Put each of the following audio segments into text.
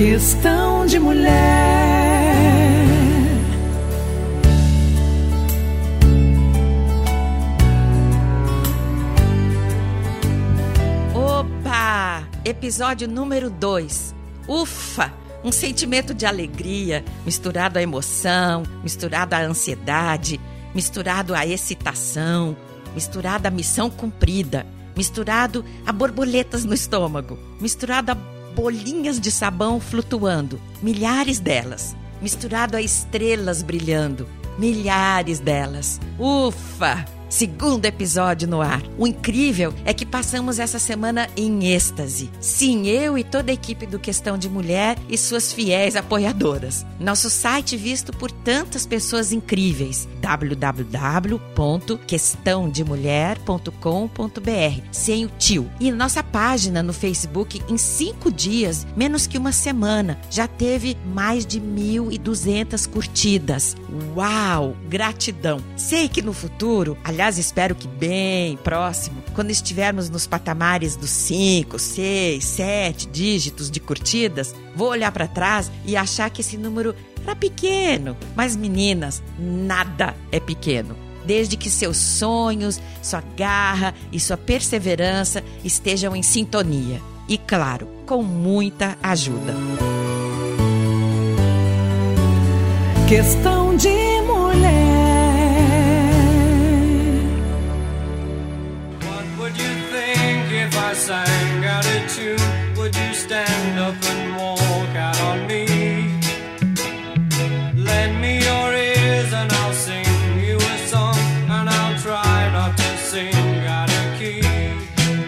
Questão de mulher. Opa! Episódio número 2. Ufa! Um sentimento de alegria, misturado à emoção, misturado à ansiedade, misturado à excitação, misturado à missão cumprida, misturado a borboletas no estômago, misturado a bolinhas de sabão flutuando, milhares delas, misturado a estrelas brilhando, milhares delas. Ufa! Segundo episódio no ar. O incrível é que passamos essa semana em êxtase. Sim, eu e toda a equipe do Questão de Mulher e suas fiéis apoiadoras. Nosso site visto por tantas pessoas incríveis. www.questãodemulher.com.br sem o tio. E nossa página no Facebook em cinco dias, menos que uma semana, já teve mais de 1.200 curtidas. Uau! Gratidão! Sei que no futuro, aliás, Aliás, espero que bem próximo, quando estivermos nos patamares dos 5, 6, 7 dígitos de curtidas, vou olhar para trás e achar que esse número era pequeno. Mas meninas, nada é pequeno. Desde que seus sonhos, sua garra e sua perseverança estejam em sintonia. E claro, com muita ajuda. Questão de mulher. Sang out a tune, would you stand up and walk out on me? Lend me your ears and I'll sing you a song, and I'll try not to sing out of key.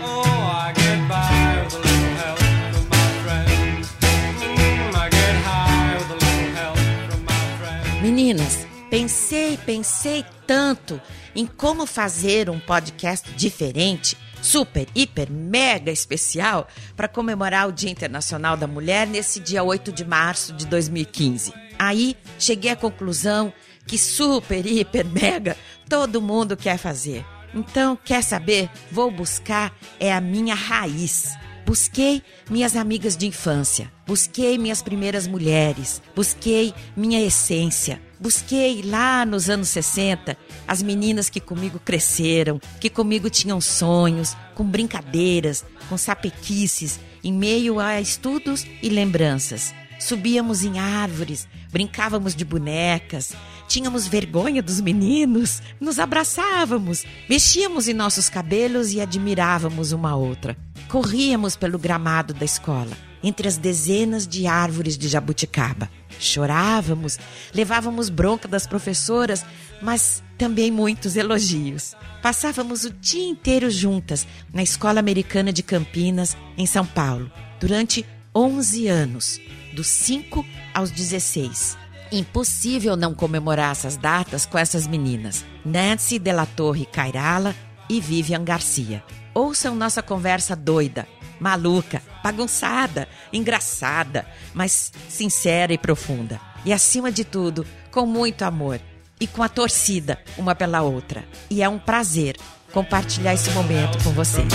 Oh, I get by with a little help from my friends. Mm, I get high with a little help from my friends. Meninas, pensei, pensei tanto em como fazer um podcast diferente super, hiper, mega especial para comemorar o Dia Internacional da Mulher nesse dia 8 de março de 2015. Aí cheguei à conclusão que super, hiper, mega todo mundo quer fazer. Então, quer saber? Vou buscar é a minha raiz. Busquei minhas amigas de infância, busquei minhas primeiras mulheres, busquei minha essência. Busquei lá nos anos 60 as meninas que comigo cresceram, que comigo tinham sonhos, com brincadeiras, com sapequices, em meio a estudos e lembranças. Subíamos em árvores, brincávamos de bonecas, tínhamos vergonha dos meninos, nos abraçávamos, mexíamos em nossos cabelos e admirávamos uma outra. Corríamos pelo gramado da escola, entre as dezenas de árvores de jabuticaba. Chorávamos, levávamos bronca das professoras, mas também muitos elogios. Passávamos o dia inteiro juntas na Escola Americana de Campinas, em São Paulo, durante 11 anos, dos 5 aos 16. Impossível não comemorar essas datas com essas meninas, Nancy Della Torre Cairala e Vivian Garcia. Ouçam nossa conversa doida maluca, bagunçada, engraçada, mas sincera e profunda. E acima de tudo, com muito amor e com a torcida uma pela outra. E é um prazer compartilhar esse momento com vocês.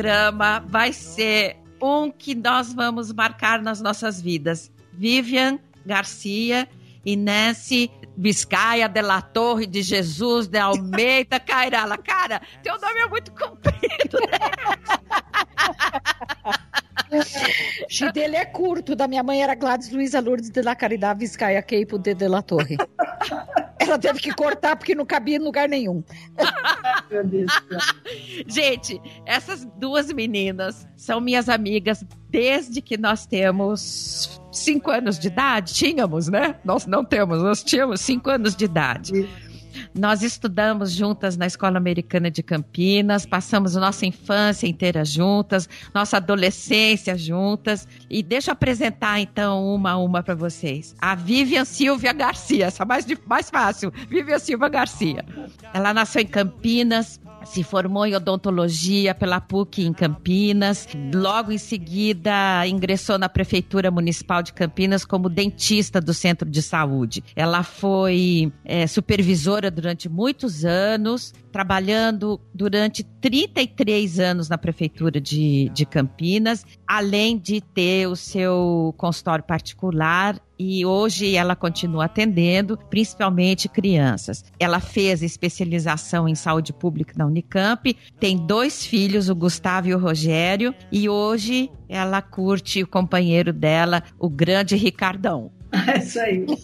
Programa vai ser um que nós vamos marcar nas nossas vidas. Vivian Garcia Nancy Biscaia de la Torre de Jesus de Almeida Cairala. Cara, teu nome é muito comprido, né? O dele é curto, da minha mãe era Gladys Luiza Lourdes de la Caridade Vizcaia Queipo de, de la Torre. Ela teve que cortar porque não cabia em lugar nenhum. Gente, essas duas meninas são minhas amigas desde que nós temos cinco anos de idade. Tínhamos, né? Nós não temos, nós tínhamos cinco anos de idade. Nós estudamos juntas na Escola Americana de Campinas, passamos nossa infância inteira juntas, nossa adolescência juntas. E deixa eu apresentar então uma a uma para vocês. A Vivian Silvia Garcia, essa mais, mais fácil. Vivian Silva Garcia. Ela nasceu em Campinas, se formou em odontologia pela PUC em Campinas. Logo em seguida, ingressou na Prefeitura Municipal de Campinas como dentista do Centro de Saúde. Ela foi é, supervisora durante muitos anos, trabalhando durante 33 anos na Prefeitura de, de Campinas, além de ter o seu consultório particular e hoje ela continua atendendo, principalmente crianças. Ela fez especialização em saúde pública na Unicamp, tem dois filhos, o Gustavo e o Rogério, e hoje ela curte o companheiro dela, o grande Ricardão. É isso aí.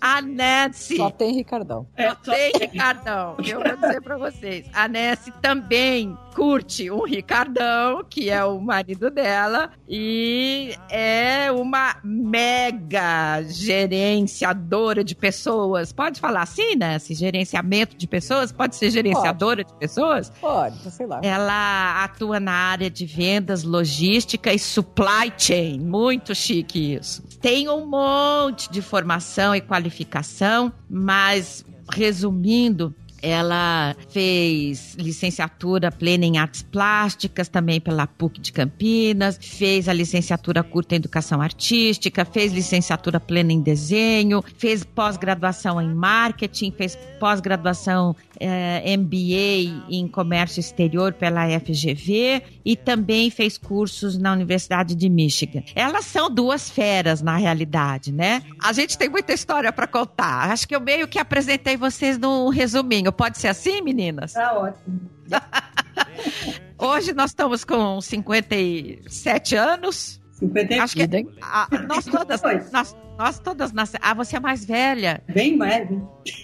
A Nancy. Só tem Ricardão. É, Só tem Ricardão. Eu vou dizer pra vocês. A Nancy também curte um Ricardão, que é o marido dela, e é uma mega gerenciadora de pessoas. Pode falar assim, Nancy? Gerenciamento de pessoas? Pode ser gerenciadora de pessoas? Pode, sei lá. Ela atua na área de vendas, logística e supply chain. Muito chique isso. Tem um monte de formação e qualificação, mas resumindo, ela fez licenciatura plena em artes plásticas, também pela PUC de Campinas, fez a licenciatura curta em educação artística, fez licenciatura plena em desenho, fez pós-graduação em marketing, fez pós-graduação eh, MBA em comércio exterior pela FGV e também fez cursos na Universidade de Michigan. Elas são duas feras na realidade, né? A gente tem muita história para contar. Acho que eu meio que apresentei vocês num resuminho. Pode ser assim, meninas? Tá ótimo. Hoje nós estamos com 57 anos. 50 Acho que ah, nós todas, nós, nós todas nascemos. Ah, você é mais velha. Bem mais. né?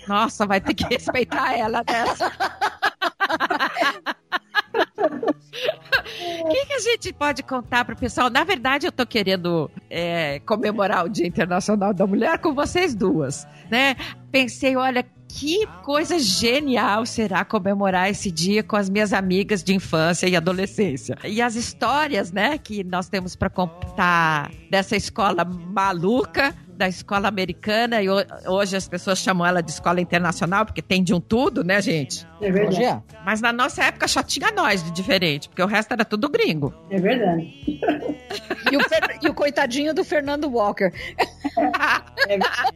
Nossa, vai ter que respeitar ela dessa. O que, que a gente pode contar para o pessoal? Na verdade, eu tô querendo é, comemorar o Dia Internacional da Mulher com vocês duas, né? Pensei, olha, que coisa genial será comemorar esse dia com as minhas amigas de infância e adolescência. E as histórias, né, que nós temos para contar dessa escola maluca, da escola americana, e ho- hoje as pessoas chamam ela de escola internacional, porque tem de um tudo, né, gente? É verdade. é. Mas na nossa época só tinha nós de diferente, porque o resto era tudo gringo. É verdade. E o, Fer- e o coitadinho do Fernando Walker. É verdade.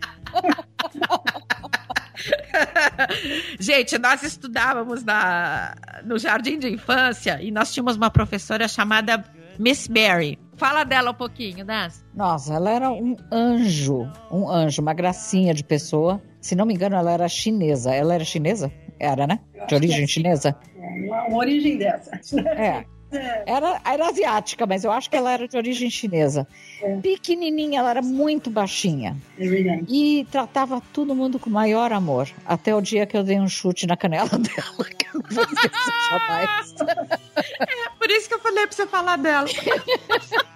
Gente, nós estudávamos na, no jardim de infância e nós tínhamos uma professora chamada Miss Mary. Fala dela um pouquinho, Nas. Nossa, ela era um anjo. Um anjo, uma gracinha de pessoa. Se não me engano, ela era chinesa. Ela era chinesa? Era, né? De origem chinesa? É uma origem dessa. É. Era, era asiática, mas eu acho que ela era de origem chinesa. É. Pequenininha, ela era muito baixinha. É verdade. E tratava todo mundo com o maior amor. Até o dia que eu dei um chute na canela dela, que eu não vou esquecer jamais. Por isso que eu falei pra você falar dela.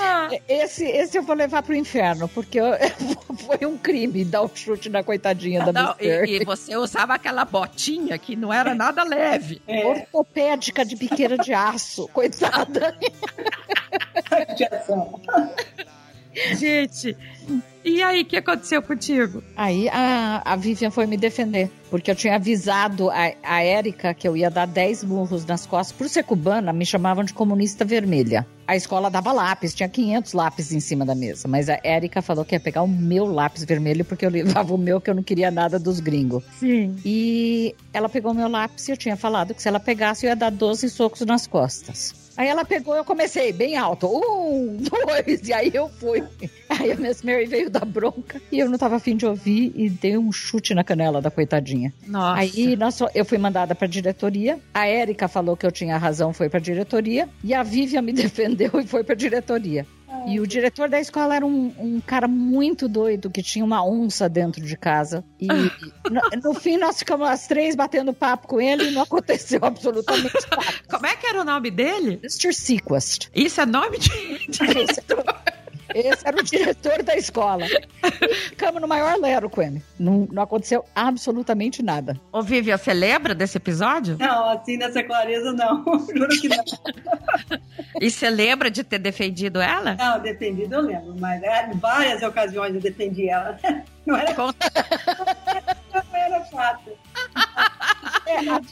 Ah, Esse, esse eu vou levar pro inferno, porque eu- foi um crime dar um chute na coitadinha da não, e, e você usava aquela botinha que não era nada leve. É, Ortopédica de biqueira de aço, coitada. judiação. Gente, e aí, o que aconteceu contigo? Aí a, a Vivian foi me defender, porque eu tinha avisado a, a Érica que eu ia dar 10 murros nas costas. Por ser cubana, me chamavam de comunista vermelha. A escola dava lápis, tinha 500 lápis em cima da mesa, mas a Érica falou que ia pegar o meu lápis vermelho porque eu levava o meu que eu não queria nada dos gringos. Sim. E ela pegou meu lápis e eu tinha falado que se ela pegasse eu ia dar 12 socos nas costas. Aí ela pegou, eu comecei bem alto. Um, dois, e aí eu fui. Aí a Miss Mary veio dar bronca e eu não tava afim de ouvir e dei um chute na canela da coitadinha. Nossa. Aí nós só- eu fui mandada pra diretoria. A Érica falou que eu tinha razão, foi pra diretoria. E a Vivian me defendeu e foi pra diretoria. E o diretor da escola era um, um cara muito doido que tinha uma onça dentro de casa. E no, no fim nós ficamos as três batendo papo com ele e não aconteceu absolutamente nada. Como é que era o nome dele? Mr. Sequest. Isso é nome de. de- Esse, era o diretor da escola. E ficamos no maior lero com ele. Não, não aconteceu absolutamente nada. Ô, Vivian, você lembra desse episódio? Não, assim, nessa clareza, não. Juro que não. E você lembra de ter defendido ela? Não, defendido eu lembro, mas é, em várias ocasiões eu defendi ela. Não era, Conta. não era fácil.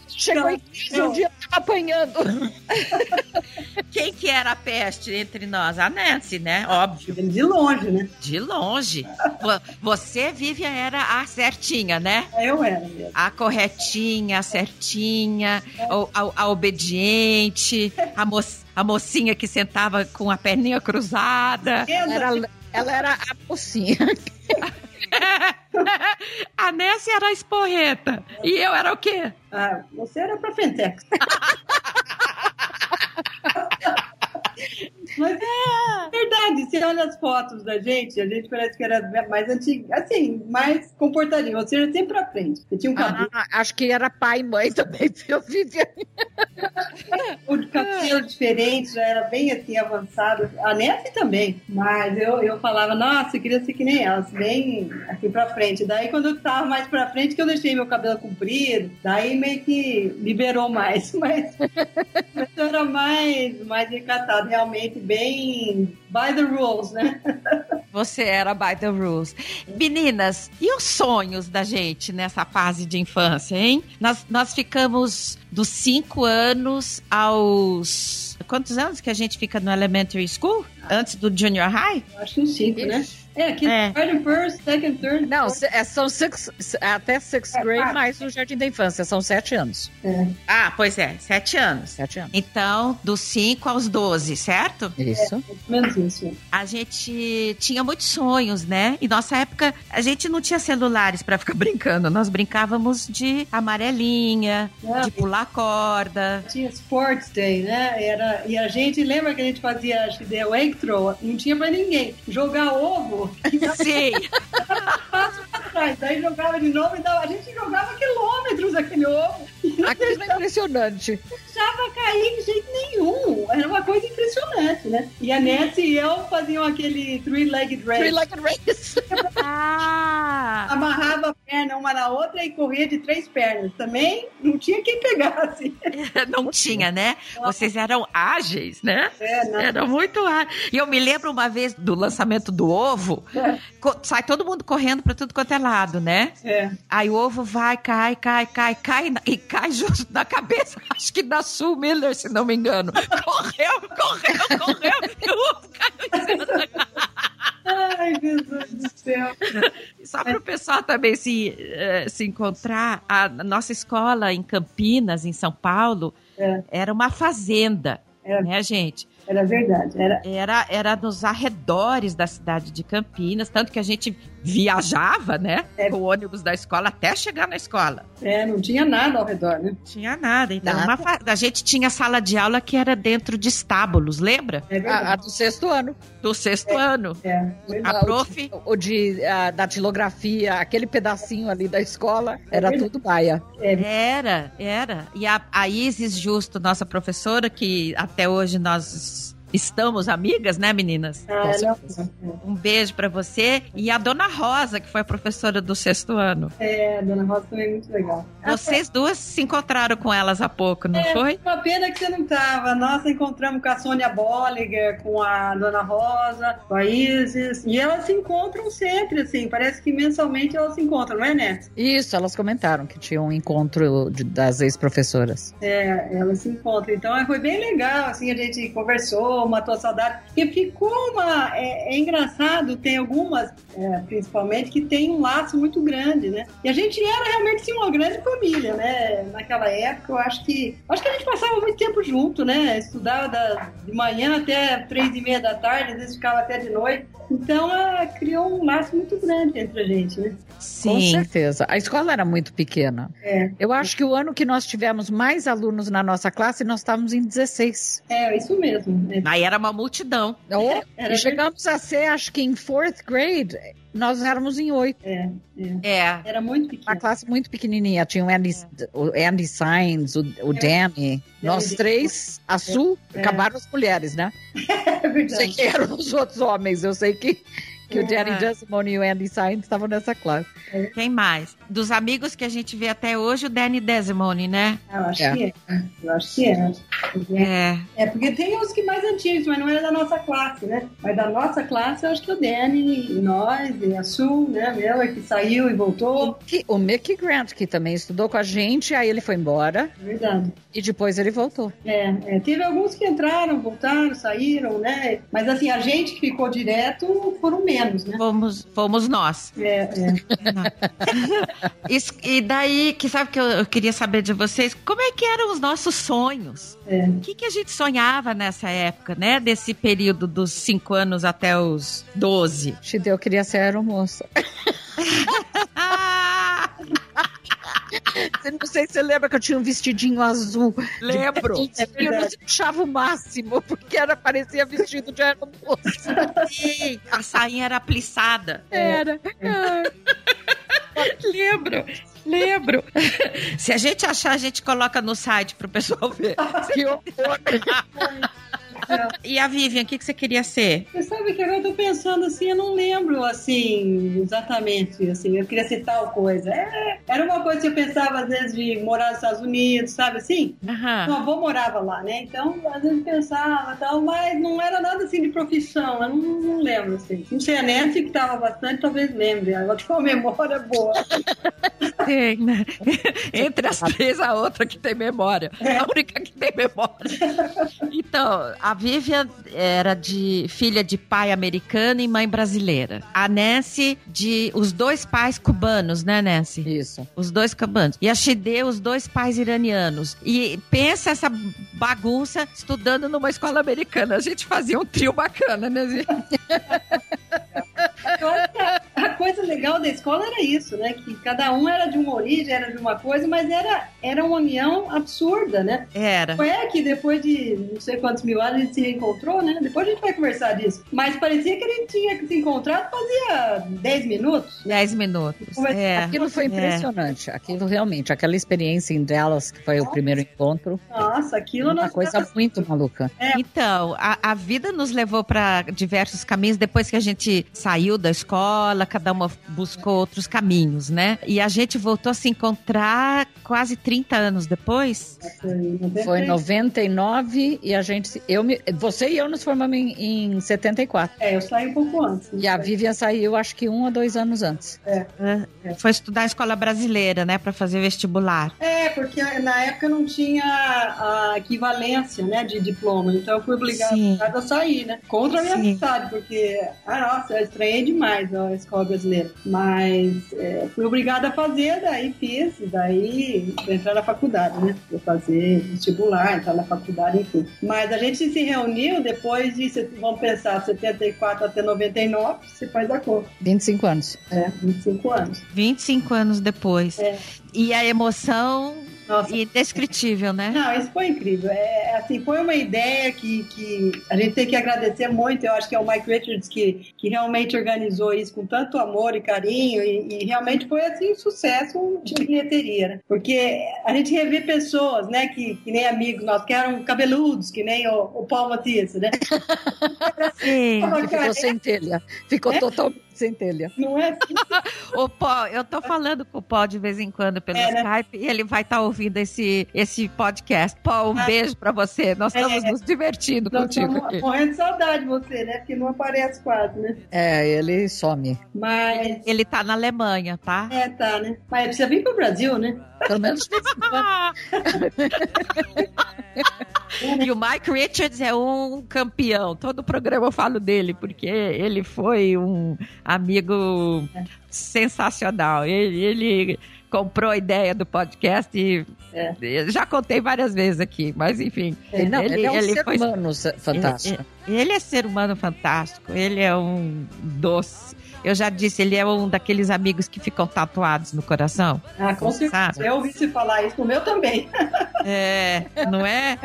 Chegou em casa um dia apanhando. Quem que era a peste entre nós? A Nancy, né? Óbvio. De longe, né? De longe. Vo- Você, Vivian, era a certinha, né? Eu era mesmo. A corretinha, a certinha, o- a, a obediente, a, mo- a mocinha que sentava com a perninha cruzada. Era, ela era a mocinha. A Nancy era a esporreta. E eu era o quê? Ah, você era pra Fentex. Mas é verdade, você olha as fotos da gente, a gente parece que era mais antiga, assim, mais comportadinho. Você era sempre pra frente. Você tinha um cabelo, Ah, acho que era pai e mãe também, viu, Vivian? de cabelo diferente, já era bem assim avançado. A Nancy também. Mas eu, eu falava, nossa, eu queria ser que nem elas, bem assim pra frente. Daí quando eu tava mais pra frente, que eu deixei meu cabelo comprido, daí meio que liberou mais. Mas, era mais, mais recatado, realmente bem by the rules, né? Você era by the rules. Meninas, e os sonhos da gente nessa fase de infância, hein? Nós, nós ficamos dos 5 anos aos. Quantos anos que a gente fica no elementary school? Antes do junior high? Acho que uns cinco, né? É, aqui É. first, second, third. Não, é, são six, até sixth É, grade, quatro. mais o jardim da infância. São sete anos. É. Ah, pois é, 7 anos. Sete anos. Então, dos 5 aos 12, certo? Isso. Ou menos isso. A gente tinha muitos sonhos, né? E nossa época, a gente não tinha celulares pra ficar brincando. Nós brincávamos de amarelinha, de pular corda. Tinha Sports Day, né? Era, e a gente, lembra que a gente fazia, acho que the wake Não tinha pra ninguém. Jogar ovo, Sim. Daí jogava de novo e dava, a gente jogava quilômetros aquele ovo. Não Aquilo é impressionante. deixava cair de jeito nenhum. Era uma coisa impressionante, né? E a Nancy e eu faziam aquele three-legged race. Three-legged race. Ah! Amarrava a perna uma na outra e corria de três pernas. Também não tinha quem pegasse. Não tinha, né? Vocês eram ágeis, né? É, não. Era muito ágil. E eu me lembro uma vez do lançamento do ovo, É. sai todo mundo correndo pra tudo quanto é lado, né? É. Aí o ovo vai, cai, cai, cai, cai e cai justo na cabeça, acho que da Sue Miller, se não me engano. Correu, correu, correu, e o ovo caiu Ai, Jesus do céu. Só para o pessoal também se, eh, se encontrar, a nossa escola em Campinas, em São Paulo, É. era uma fazenda, Era. né, gente? Era verdade. Era, Era, era nos arredores da cidade de Campinas, tanto que a gente viajava, né, É. com o ônibus da escola até chegar na escola. é, não tinha nada ao redor, né? Não tinha nada. Então, Nada. fa- a gente tinha sala de aula que era dentro de estábulos, lembra? É A, a verdade. do sexto ano. Do sexto ano. É, A prof. O de, a, da tilografia, aquele pedacinho ali da escola, era verdade. tudo baia. Era, era. E a, a Isis Justo, nossa professora, que até hoje nós estamos amigas, né, meninas? Ah, Um beijo pra você. E a dona Rosa, que foi a professora do sexto ano. é, Dona Rosa também é muito legal. Vocês duas se encontraram com elas há pouco, não É, foi? Uma pena que você não tava. Nós encontramos com a Sônia Bolliger, com a Dona Rosa, com a Isis. E elas se encontram sempre, assim. Parece que mensalmente elas se encontram, não é, Neto? Isso, elas comentaram que tinha um encontro de- das ex-professoras. É, elas se encontram. Então foi bem legal, assim, a gente conversou, matou a saudade. E ficou uma. É, é engraçado, tem algumas, é, principalmente, que tem um laço muito grande, né? E a gente era realmente assim, uma grande família, né? Naquela época, eu acho que. Acho que a gente passava muito tempo junto, né? Estudava da- de manhã até três e meia da tarde, às vezes ficava até de noite. Então ela criou um laço muito grande entre a gente, né? Com Sim. certeza. A escola era muito pequena. É, Eu acho que o ano que nós tivemos mais alunos na nossa classe, nós estávamos em 16. é isso mesmo. É, Aí era uma multidão. Oh, Era e chegamos a ser, acho que em fourth grade, nós éramos em oito. é, é. É. Era muito Uma pequeno. classe muito pequenininha. Tinha o Andy, o Andy Sainz, o, o Danny. Nós três, a Sul, É. acabaram as mulheres, né? É Não sei verdade. quem eram os outros homens. Eu sei que, que o É. Danny Desmond e o Andy Sainz estavam nessa classe. Quem mais? Dos amigos que a gente vê até hoje, o Danny Desmond, né? Eu acho É. que é. Eu acho que é. É. É, porque tem os que mais antigos, mas não era da nossa classe, né? Mas da nossa classe, eu acho que o Danny, e nós, e a Sul, né? Meu, que saiu e voltou. Que- o Mickey Grant, que também estudou com a gente, aí ele foi embora É verdade. e depois ele voltou. É, é, teve alguns que entraram, voltaram, saíram, né? Mas assim, a gente que ficou direto foram menos, né? Fomos, fomos nós. É, é. Isso- e daí, que sabe que eu, eu queria saber de vocês, como é que eram os nossos sonhos? É. O que, que a gente sonhava nessa época, né? Desse período dos 5 anos até os 12. Chideu eu queria ser aeromoça. Não sei se você lembra que eu tinha um vestidinho azul. lembro. E É eu não achava o máximo, porque era, parecia vestido de aeromoça. Sim, a sainha era plissada. Era. Lembro, lembro. Se a gente achar, a gente coloca no site pro pessoal ver. Que horror. E a Vivian, o que, que você queria ser? Você sabe que agora eu tô pensando assim, eu não lembro assim, exatamente, assim, eu queria ser tal coisa. É, era uma coisa que eu pensava às vezes de morar nos Estados Unidos, sabe assim? Aham. Meu avô morava lá, né? Então, às vezes pensava e tal, mas não era nada assim de profissão, eu não, não lembro, assim. Não sei, a Nancy que tava bastante, talvez lembre. Ela tinha uma memória boa. Tem, né? Entre as três, a outra que tem memória. A única que tem memória. Então, a Vivian era de filha de pai americano e mãe brasileira. A Nancy, de os dois pais cubanos, né, Nancy? Isso. Os dois cubanos. E a Shide, os dois pais iranianos. E pensa essa bagunça estudando numa escola americana. A gente fazia um trio bacana, né, Zê? legal da escola era isso, né? Que cada um era de uma origem, era de uma coisa, mas era, era uma união absurda, né? Era. Foi é que depois de não sei quantos mil anos a gente se reencontrou, né? Depois a gente vai conversar disso. Mas parecia que a gente tinha que se encontrar fazia 10 minutos. Dez minutos. É. Aquilo foi É. impressionante. Aquilo realmente, aquela experiência em Dallas, que foi o primeiro encontro, Nossa, aquilo uma nós coisa muito maluca. Então, a, a vida nos levou para diversos caminhos depois que a gente saiu da escola, cada uma buscou outros caminhos, né? E a gente voltou a se encontrar quase 30 anos depois. Foi em 99 e a gente. Eu me, você e eu nos formamos em, em 74. É, eu saí um pouco antes. E a Vivian saiu, acho que um ou dois anos antes. né? Foi estudar a escola brasileira, né? Para fazer vestibular. É, porque na época não tinha a equivalência, né, de diploma. Então eu fui obrigada Sim. a sair, né? Contra a minha Sim. vontade, porque, ah, nossa, eu estranhei demais a escola brasileira. Mas é, fui obrigada a fazer, daí fiz, daí entrar na faculdade, né? Vou fazer vestibular, entrar na faculdade, enfim. Mas a gente se reuniu depois de, vamos pensar, 74 até 99, você faz a conta. 25 anos. É, 25 anos. 25 anos depois. É. E a emoção Nossa, indescritível, né? Não, isso foi incrível. É, assim, foi uma ideia que, que a gente tem que agradecer muito. Eu acho que é o Mike Richards que, que realmente organizou isso com tanto amor e carinho e, e realmente foi assim um sucesso de bilheteria, né? Porque a gente revê pessoas, né, que, que nem amigos nossos, que eram cabeludos, que nem o, o Paul Matisse, né? Sim. Ficou sem telha. Ficou totalmente sem telha. Não é assim? O Pó, eu tô falando com o Pó de vez em quando pelo É, né? Skype e ele vai estar ouvindo esse, esse podcast. Pó, um Ah. beijo pra você. Nós É. estamos nos divertindo Nós contigo estamos aqui. morrendo de saudade de você, né? Porque não aparece quase, né? É, ele some. Mas. Ele tá na Alemanha, tá? É, tá, né? Mas precisa vir pro Brasil, né? Pelo menos E o Mike Richards é um campeão. Todo programa eu falo dele, porque ele foi um amigo sensacional. Ele, ele comprou a ideia do podcast e É. já contei várias vezes aqui, mas enfim. Ele, não, ele, é um ele ser foi- humano fantástico. Ele, ele é ser humano fantástico, ele é um doce. Eu já disse, ele é um daqueles amigos que ficam tatuados no coração. Ah, com certeza. Sabe? Eu ouvi você falar isso no meu também. É, não é?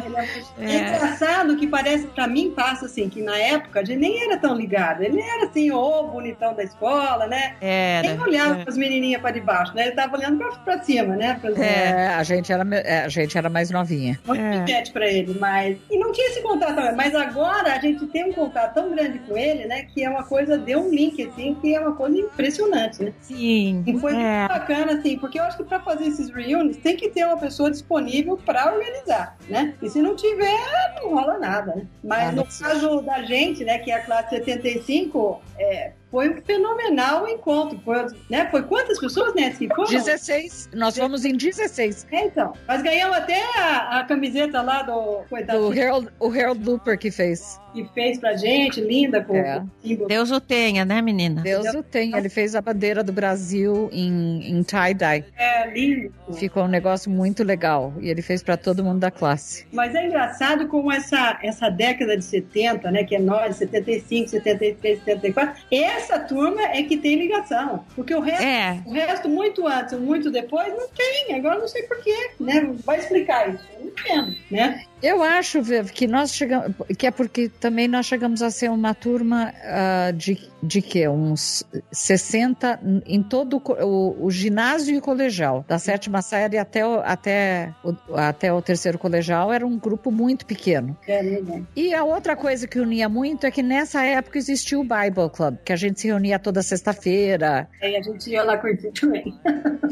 É, É. é engraçado que parece, pra mim, passa assim, que na época a gente nem era tão ligado. Ele era assim, o bonitão da escola, né? Era. Nem olhava é. pras menininhas pra debaixo, né? Ele tava olhando pra, pra cima, né? Pras, É, a gente era, é, a gente era mais novinha. muito É. pivete pra ele, mas. E não tinha esse contato também. Mas agora a gente tem um contato tão grande com ele, né? Que é uma coisa, deu um link, assim, que é uma coisa impressionante, né? Sim. E foi é. muito bacana, assim, porque eu acho que pra fazer esses reunions tem que ter uma pessoa disponível pra organizar, né? E se não tiver, não rola nada, né? Mas Ah, no caso da gente, né, que é a classe 75, é, foi um fenomenal o encontro. Foi, né? foi quantas pessoas, né, que foram? 16, nós fomos em 16. É, então. Nós ganhamos até a, a camiseta lá do coitado O Harold, o Harold Looper que fez. que fez pra gente, linda, com É. o símbolo. Deus o tenha, né, menina? Deus o tem. Ele fez a bandeira do Brasil em, em tie-dye. É lindo. Ficou um negócio muito legal. E ele fez pra todo mundo da classe. Mas é engraçado como essa, essa década de 70, né, que é nós, 75, 73, 74, essa turma é que tem ligação. Porque o resto, É. o resto muito antes, muito depois, não tem. Agora não sei porquê, né? Vai explicar isso. Eu não entendo, né? Eu acho, Viv, que nós chegamos. Que é porque também nós chegamos a ser uma turma ah, de, de quê? Uns 60 em todo o, o, o ginásio e o colegial. Da sétima série até o, até, o, até o terceiro colegial era um grupo muito pequeno. É, né? E a outra coisa que unia muito é que nessa época existia o Bible Club, que a gente se reunia toda sexta-feira. Aí a gente ia lá curtir também.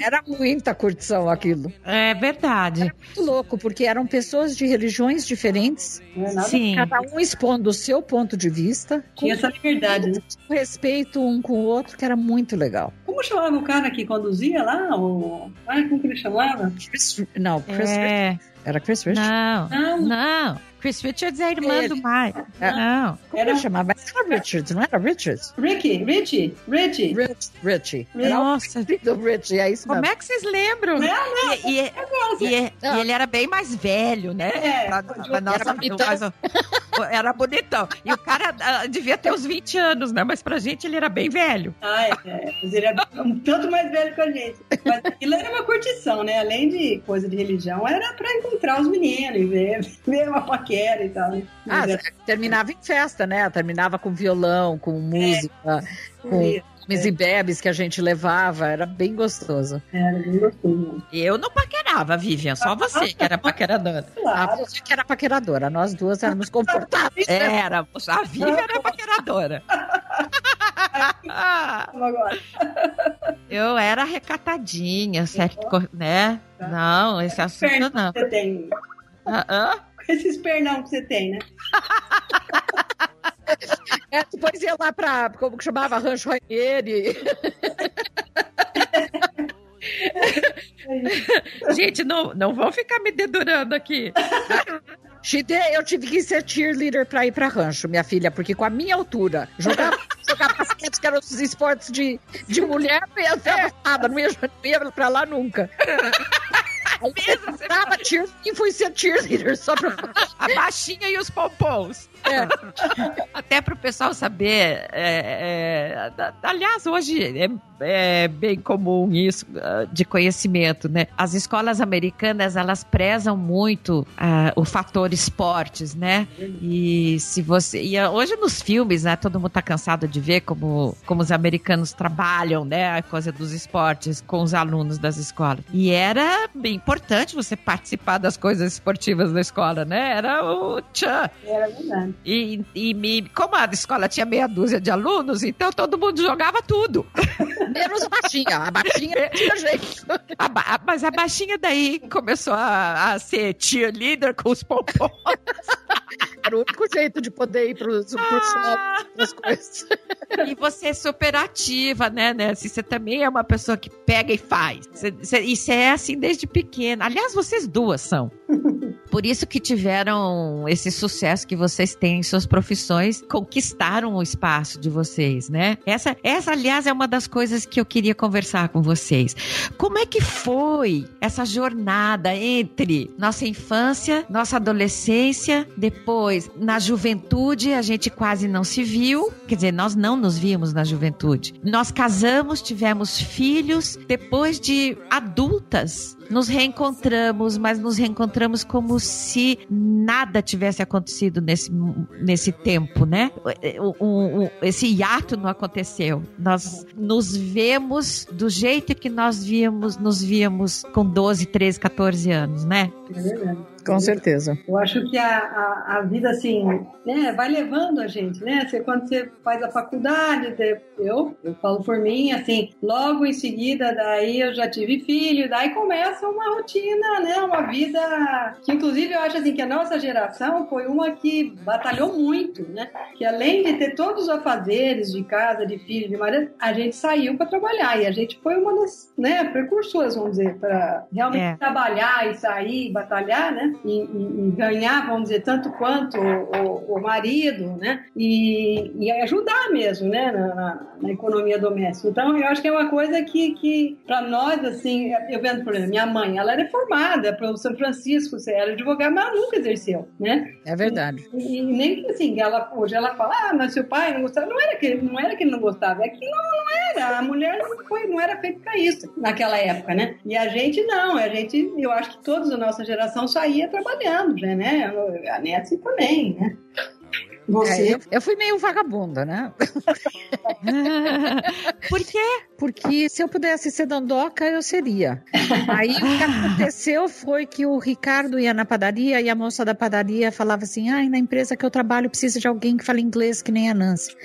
Era muita curtição aquilo. É verdade. Muito louco, porque eram pessoas de religiões diferentes, Não é nada. Sim. cada um expondo o seu ponto de vista, com Tinha essa liberdade, né? respeito um com o outro, que era muito legal. Como chamava o cara que conduzia lá? O... Ai, como que ele chamava? Chris, não, Chris É. era Chris Rich. Não, Não, não. Chris Richards é a irmã Ele. do Mike. É. Não. Como Era- ele chamava? Mas era Richards, não era Richards? Ricky, Richie, Richie. Rich, Richie. Era Nossa. do Richie, é isso Como mesmo. é que vocês lembram? Não, não, E, e- e- e ele era bem mais velho, né? É, Pra- pra nossa- era bonitão. era bonitão. E o cara ah, devia ter uns 20 anos, né? Mas pra gente ele era bem velho. Ah, é, é. Mas ele é um tanto mais velho que a gente. Mas aquilo era uma curtição, né? Além de coisa de religião, era pra encontrar os meninos e ver, ver uma paquera e tal. né? Ah, Mas terminava em festa, né? Terminava com violão, com música, com era, comes e bebes que a gente levava. Era bem gostoso. era bem gostoso. Eu não paquerava, Vivian, só você que era paqueradora. A Claro. você que era paqueradora, nós duas éramos confortáveis. Era, a Vivian era paqueradora. Agora. Eu era recatadinha, certo? né? Não, esse assunto Pernão não. que você tem. Ah, ah. Esses pernão que você tem, né? É, depois ia lá pra, como que chamava, Rancho Rainieri. Gente, não, não vão ficar me dedurando aqui. Chide, eu tive que ser cheerleader pra ir pra rancho, minha filha, porque com a minha altura, jogar, jogar basquete, que eram os esportes de, de mulher, ia ter nada, não ia, não ia pra lá nunca. Aí eu tava cheer, e fui ser cheerleader só pra. A baixinha e os pompons. É. Até para o pessoal saber. é, é, aliás, hoje é, é bem comum isso ah, de conhecimento, né? As escolas americanas elas prezam muito ah, o fator esportes, né? E se você e ah, hoje nos filmes, né? Todo mundo tá cansado de ver como como os americanos trabalham, né? A coisa dos esportes com os alunos das escolas. E era bem importante você participar das coisas esportivas da escola, né? Era o tchan. Era verdade. E, e me, como a escola tinha meia dúzia de alunos, então todo mundo jogava tudo. Menos a baixinha. A baixinha não tinha jeito. A ba- mas a baixinha daí começou a, a ser cheerleader com os pompons. Era o único jeito de poder ir pros, pros Ah, coisas. e você é super ativa, né, Nancy? Você também é uma pessoa que pega e faz. Você, você, e você é assim desde pequena. Aliás, vocês duas são. Por isso que tiveram esse sucesso que vocês têm em suas profissões, conquistaram o espaço de vocês, né? Essa, essa, aliás, é uma das coisas que eu queria conversar com vocês. Como é que foi essa jornada entre nossa infância, nossa adolescência, depois na juventude, a gente quase não se viu, quer dizer, nós não nos vimos na juventude. Nós casamos, tivemos filhos, depois de adultas, nos reencontramos, mas nos reencontramos como se nada tivesse acontecido nesse, nesse tempo, né? O, o, o, esse hiato não aconteceu. Nós nos vemos do jeito que nós víamos, nos víamos com 12, 13, 14 anos, né? É. Com certeza. Eu acho que a, a, a, vida, assim, né, vai levando a gente, né? Você, quando você faz a faculdade, eu, eu falo por mim, assim, logo em seguida, daí eu já tive filho, daí começa uma rotina, né? Uma vida que, inclusive, eu acho, assim, que a nossa geração foi uma que batalhou muito, né? Que além de ter todos os afazeres de casa, de filho, de marido, a gente saiu para trabalhar e a gente foi uma das, né, precursoras, vamos dizer, para realmente é. trabalhar e sair, batalhar, né? E, e, e, ganhar, vamos dizer, tanto quanto o, o, o marido, né? E, e, ajudar mesmo, né? Na, na, na, economia doméstica. Então, eu acho que é uma coisa que, que para nós, assim, eu vendo, por exemplo, minha mãe, ela era formada pelo São Francisco, era advogada, mas ela nunca exerceu, né? É verdade. E, nem que, assim, ela, hoje ela fala, ah, mas seu pai não gostava. Não era que, não era que ele não gostava, é que não, não era. A mulher não, foi, não era feita para isso naquela época, né? E a gente não, a gente, eu acho que todos da nossa geração saía trabalhando, né? A Nancy também, né? Você... É, eu, eu, fui meio vagabunda, né? Por quê? Porque se eu pudesse ser dondoca, eu seria. Aí o que aconteceu foi que o Ricardo ia na padaria e a moça da padaria falava assim: ai, ah, na empresa que eu trabalho precisa de alguém que fale inglês que nem a Nancy.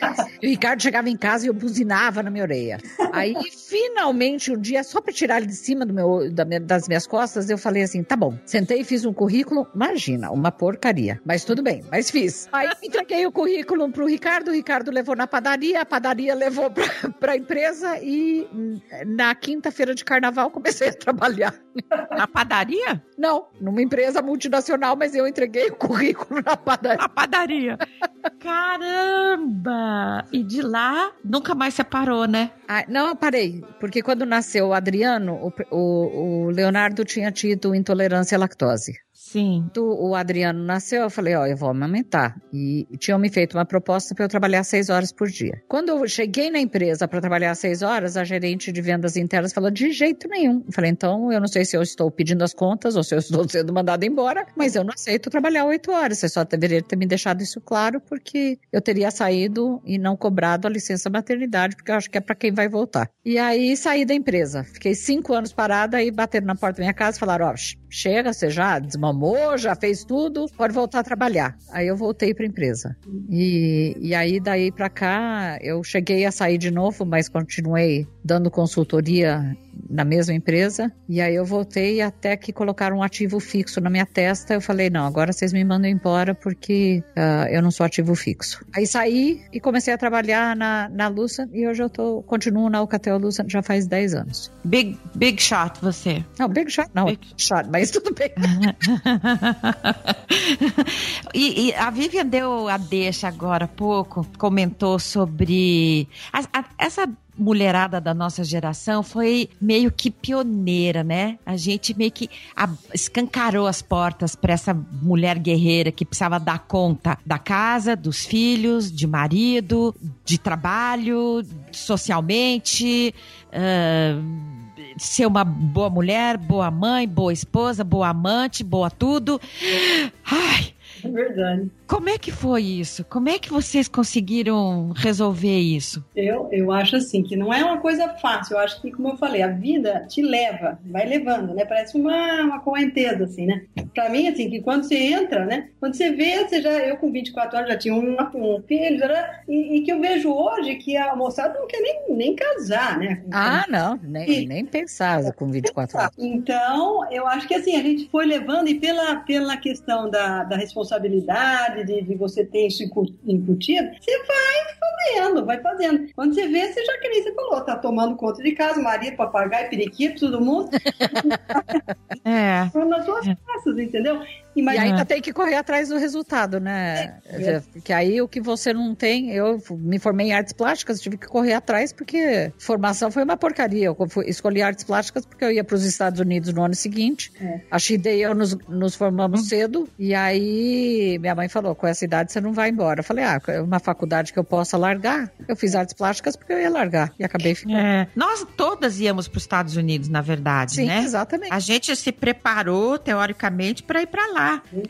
E o Ricardo chegava em casa e eu buzinava na minha orelha. Aí, finalmente, um dia, só para tirar ele de cima do meu, das minhas costas, eu falei assim: tá bom. Sentei e fiz um currículo, imagina, uma porcaria. Mas tudo bem, mas fiz. Aí entreguei o currículo pro Ricardo, o Ricardo levou na padaria, a padaria levou para a empresa e na quinta-feira de carnaval comecei a trabalhar. Na padaria? Não, numa empresa multinacional, mas eu entreguei o currículo na padaria. Na padaria. Caramba! E de lá nunca mais separou, né? Ah, não, parei, porque quando nasceu o Adriano, o, o, o Leonardo tinha tido intolerância à lactose. Sim. o Adriano nasceu, eu falei, ó, oh, eu vou amamentar. E tinham me feito uma proposta para eu trabalhar seis horas por dia. Quando eu cheguei na empresa para trabalhar seis horas, a gerente de vendas internas falou, de jeito nenhum. Eu falei, então, eu não sei se eu estou pedindo as contas ou se eu estou sendo mandada embora, mas eu não aceito trabalhar oito horas. Você só deveria ter me deixado isso claro, porque eu teria saído e não cobrado a licença maternidade, porque eu acho que é para quem vai voltar. E aí saí da empresa. Fiquei cinco anos parada e bateram na porta da minha casa e falaram, ó, oh, chega, você já desmamou formou, já fez tudo, pode voltar a trabalhar. Aí eu voltei para a empresa. E, e aí, daí para cá, eu cheguei a sair de novo, mas continuei dando consultoria na mesma empresa. E aí eu voltei até que colocaram um ativo fixo na minha testa. Eu falei, não, agora vocês me mandam embora porque uh, eu não sou ativo fixo. Aí saí e comecei a trabalhar na, na Lusa e hoje eu tô, continuo na Alcatel Lusa já faz 10 anos. Big, big shot você. Não, big shot não, big... shot, mas tudo bem. e, e, a Vivian deu a deixa agora há pouco, comentou sobre a, a, essa mulherada da nossa geração foi meio que pioneira, né? A gente meio que escancarou as portas para essa mulher guerreira que precisava dar conta da casa, dos filhos, de marido, de trabalho, socialmente. Uh, ser uma boa mulher, boa mãe, boa esposa, boa amante, boa tudo. Ai, é verdade. Como é que foi isso? Como é que vocês conseguiram resolver isso? Eu, eu acho assim que não é uma coisa fácil. Eu acho que, como eu falei, a vida te leva, vai levando, né? Parece uma, uma correnteza, assim, né? Pra mim, assim, que quando você entra, né? Quando você vê, você já, eu com 24 anos já tinha um, um filho, e, e, que eu vejo hoje que a moçada não quer nem, nem casar, né? Ah, não, nem, e, nem pensar com 24 anos. Então, eu acho que assim, a gente foi levando, e pela, pela questão da, da responsabilidade, de, de você ter isso incutido, você vai fazendo, vai fazendo. Quando você vê, você já que nem você falou, tá tomando conta de casa, marido, papagaio, periquito, todo mundo. é. nas suas costas, entendeu? E Imagina, ainda tem que correr atrás do resultado, né? É. Porque aí o que você não tem, eu me formei em artes plásticas, tive que correr atrás porque formação foi uma porcaria. Eu escolhi artes plásticas porque eu ia para os Estados Unidos no ano seguinte. É. A Shida e eu nos, nos formamos cedo e aí minha mãe falou: com essa idade você não vai embora. Eu falei: ah, é uma faculdade que eu possa largar. Eu fiz artes plásticas porque eu ia largar e acabei ficando. É, nós todas íamos para os Estados Unidos, na verdade, Sim, né? exatamente. A gente se preparou, teoricamente, para ir para lá.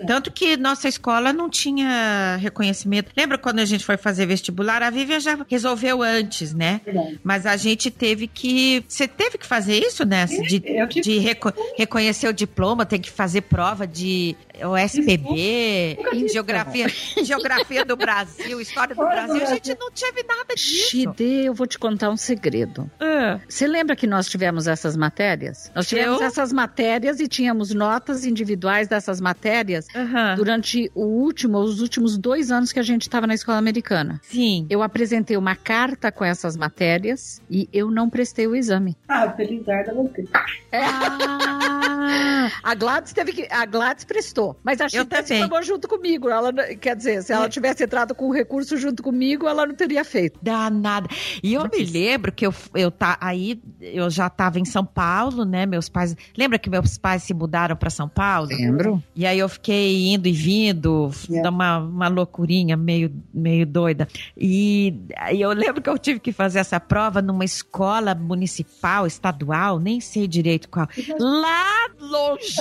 Tanto que nossa escola não tinha reconhecimento. Lembra quando a gente foi fazer vestibular? A Vivian já resolveu antes, né? Verdade. Mas a gente teve que. Você teve que fazer isso, né? De, de reco- reconhecer o diploma, tem que fazer prova de OSPB, em fiz, geografia, geografia do Brasil, história do Brasil. A gente não teve nada disso. Shide, eu vou te contar um segredo. Ah, Você lembra que nós tivemos essas matérias? Nós tivemos Eu? essas matérias e tínhamos notas individuais dessas matérias aham. durante o último, os últimos dois anos que a gente estava na escola americana. Sim. Eu apresentei uma carta com essas matérias e eu não prestei o exame. Ah, feliz da você. Ah, A Gladys teve que. A Gladys prestou. Mas a Chita também. pagou junto comigo. Ela, quer dizer, se ela É. tivesse entrado com o recurso junto comigo, ela não teria feito. danada. E eu me lembro que eu, eu tá aí, eu já estava em São Paulo, né? Meus pais. Lembra que meus pais se mudaram para São Paulo? Lembro. E aí eu fiquei indo e vindo, É. dá uma, uma loucurinha meio, meio doida. E aí eu lembro que eu tive que fazer essa prova numa escola municipal, estadual, nem sei direito qual. Lá longe.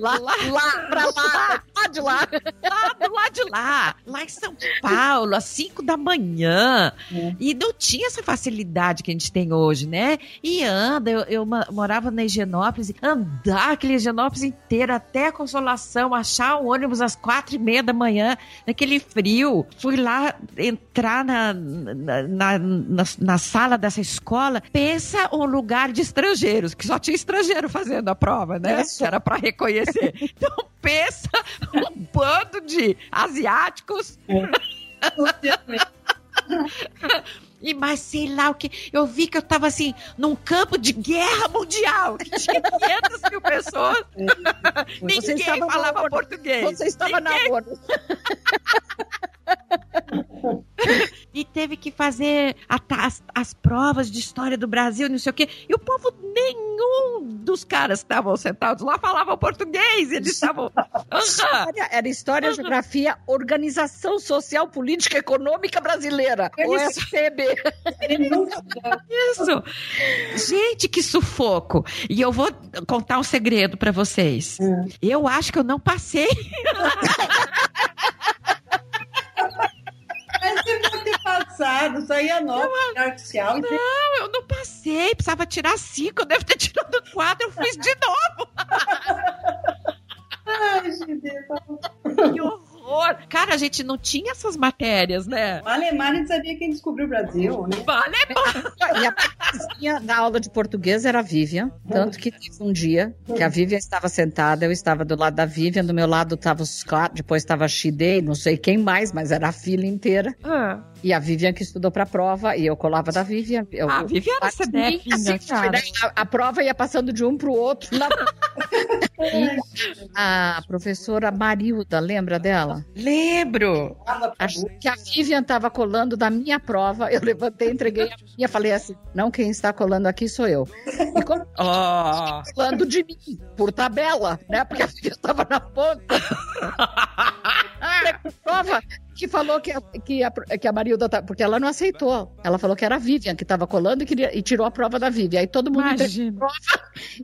Lá, lá, pra lá, lá de lá. lá do lado de lá, lá em São Paulo, às 5 da manhã. É. E não tinha essa facilidade que a gente tem hoje, né? E anda, eu, eu morava na Higienópolis, andar aquele Higienópolis inteiro até a Consolação, achar um ônibus às quatro e meia da manhã, naquele frio. Fui lá entrar na, na, na, na- na sala dessa escola. Pensa um lugar de estrangeiros, que só tinha estrangeiro fazendo a prova, né? Era para reconhecer. Então pensa um bando de asiáticos também. e mais sei lá o que. Eu vi que eu tava assim, num campo de guerra mundial, que tinha 500 mil pessoas, Você ninguém falava na- português. Você estava na Ninguém- ONU. E teve que fazer as, as provas de história do Brasil, não sei o quê. E o povo, nenhum dos caras que estavam sentados lá falavam português. Eles estavam. Era História, Geografia, Organização Social, Política e Econômica Brasileira, Isso. OSPB. Ele nunca Isso. Gente, que sufoco. E eu vou contar um segredo pra vocês. Hum. Eu acho que eu não passei. passado, saía nota artificial. e Não, eu não passei. Precisava tirar cinco. Eu devo ter tirado quatro. Eu fiz de novo. Ai, gente, tá. Que horror. Cara, a gente não tinha essas matérias, né? Alemanha sabia quem descobriu o Brasil, né? Vale. E a da aula de português era a Vivian. Tanto que teve um dia que a Vivian estava sentada, eu estava do lado da Vivian, do meu lado estava o Scott, depois estava a Shidei, não sei quem mais, mas era a fila inteira. Ah, E a Vivian que estudou para a prova, e eu colava da Vivian. Eu, a Viviana assim, Sedef. assim, né? a, a prova ia passando de um para o outro. Na- A professora Marilda, lembra dela? Lembro. que a Vivian estava colando da minha prova. Eu levantei, entreguei a minha, falei assim: não, quem está colando aqui sou eu. E como Oh. colando de mim, por tabela, né? Porque a Vivian estava na ponta. Prova que falou que a, que a, que a Marilda tá, porque ela não aceitou. Ela falou que era a Vivian que estava colando e, queria, e tirou a prova da Vivian. Aí todo mundo Imagina. a prova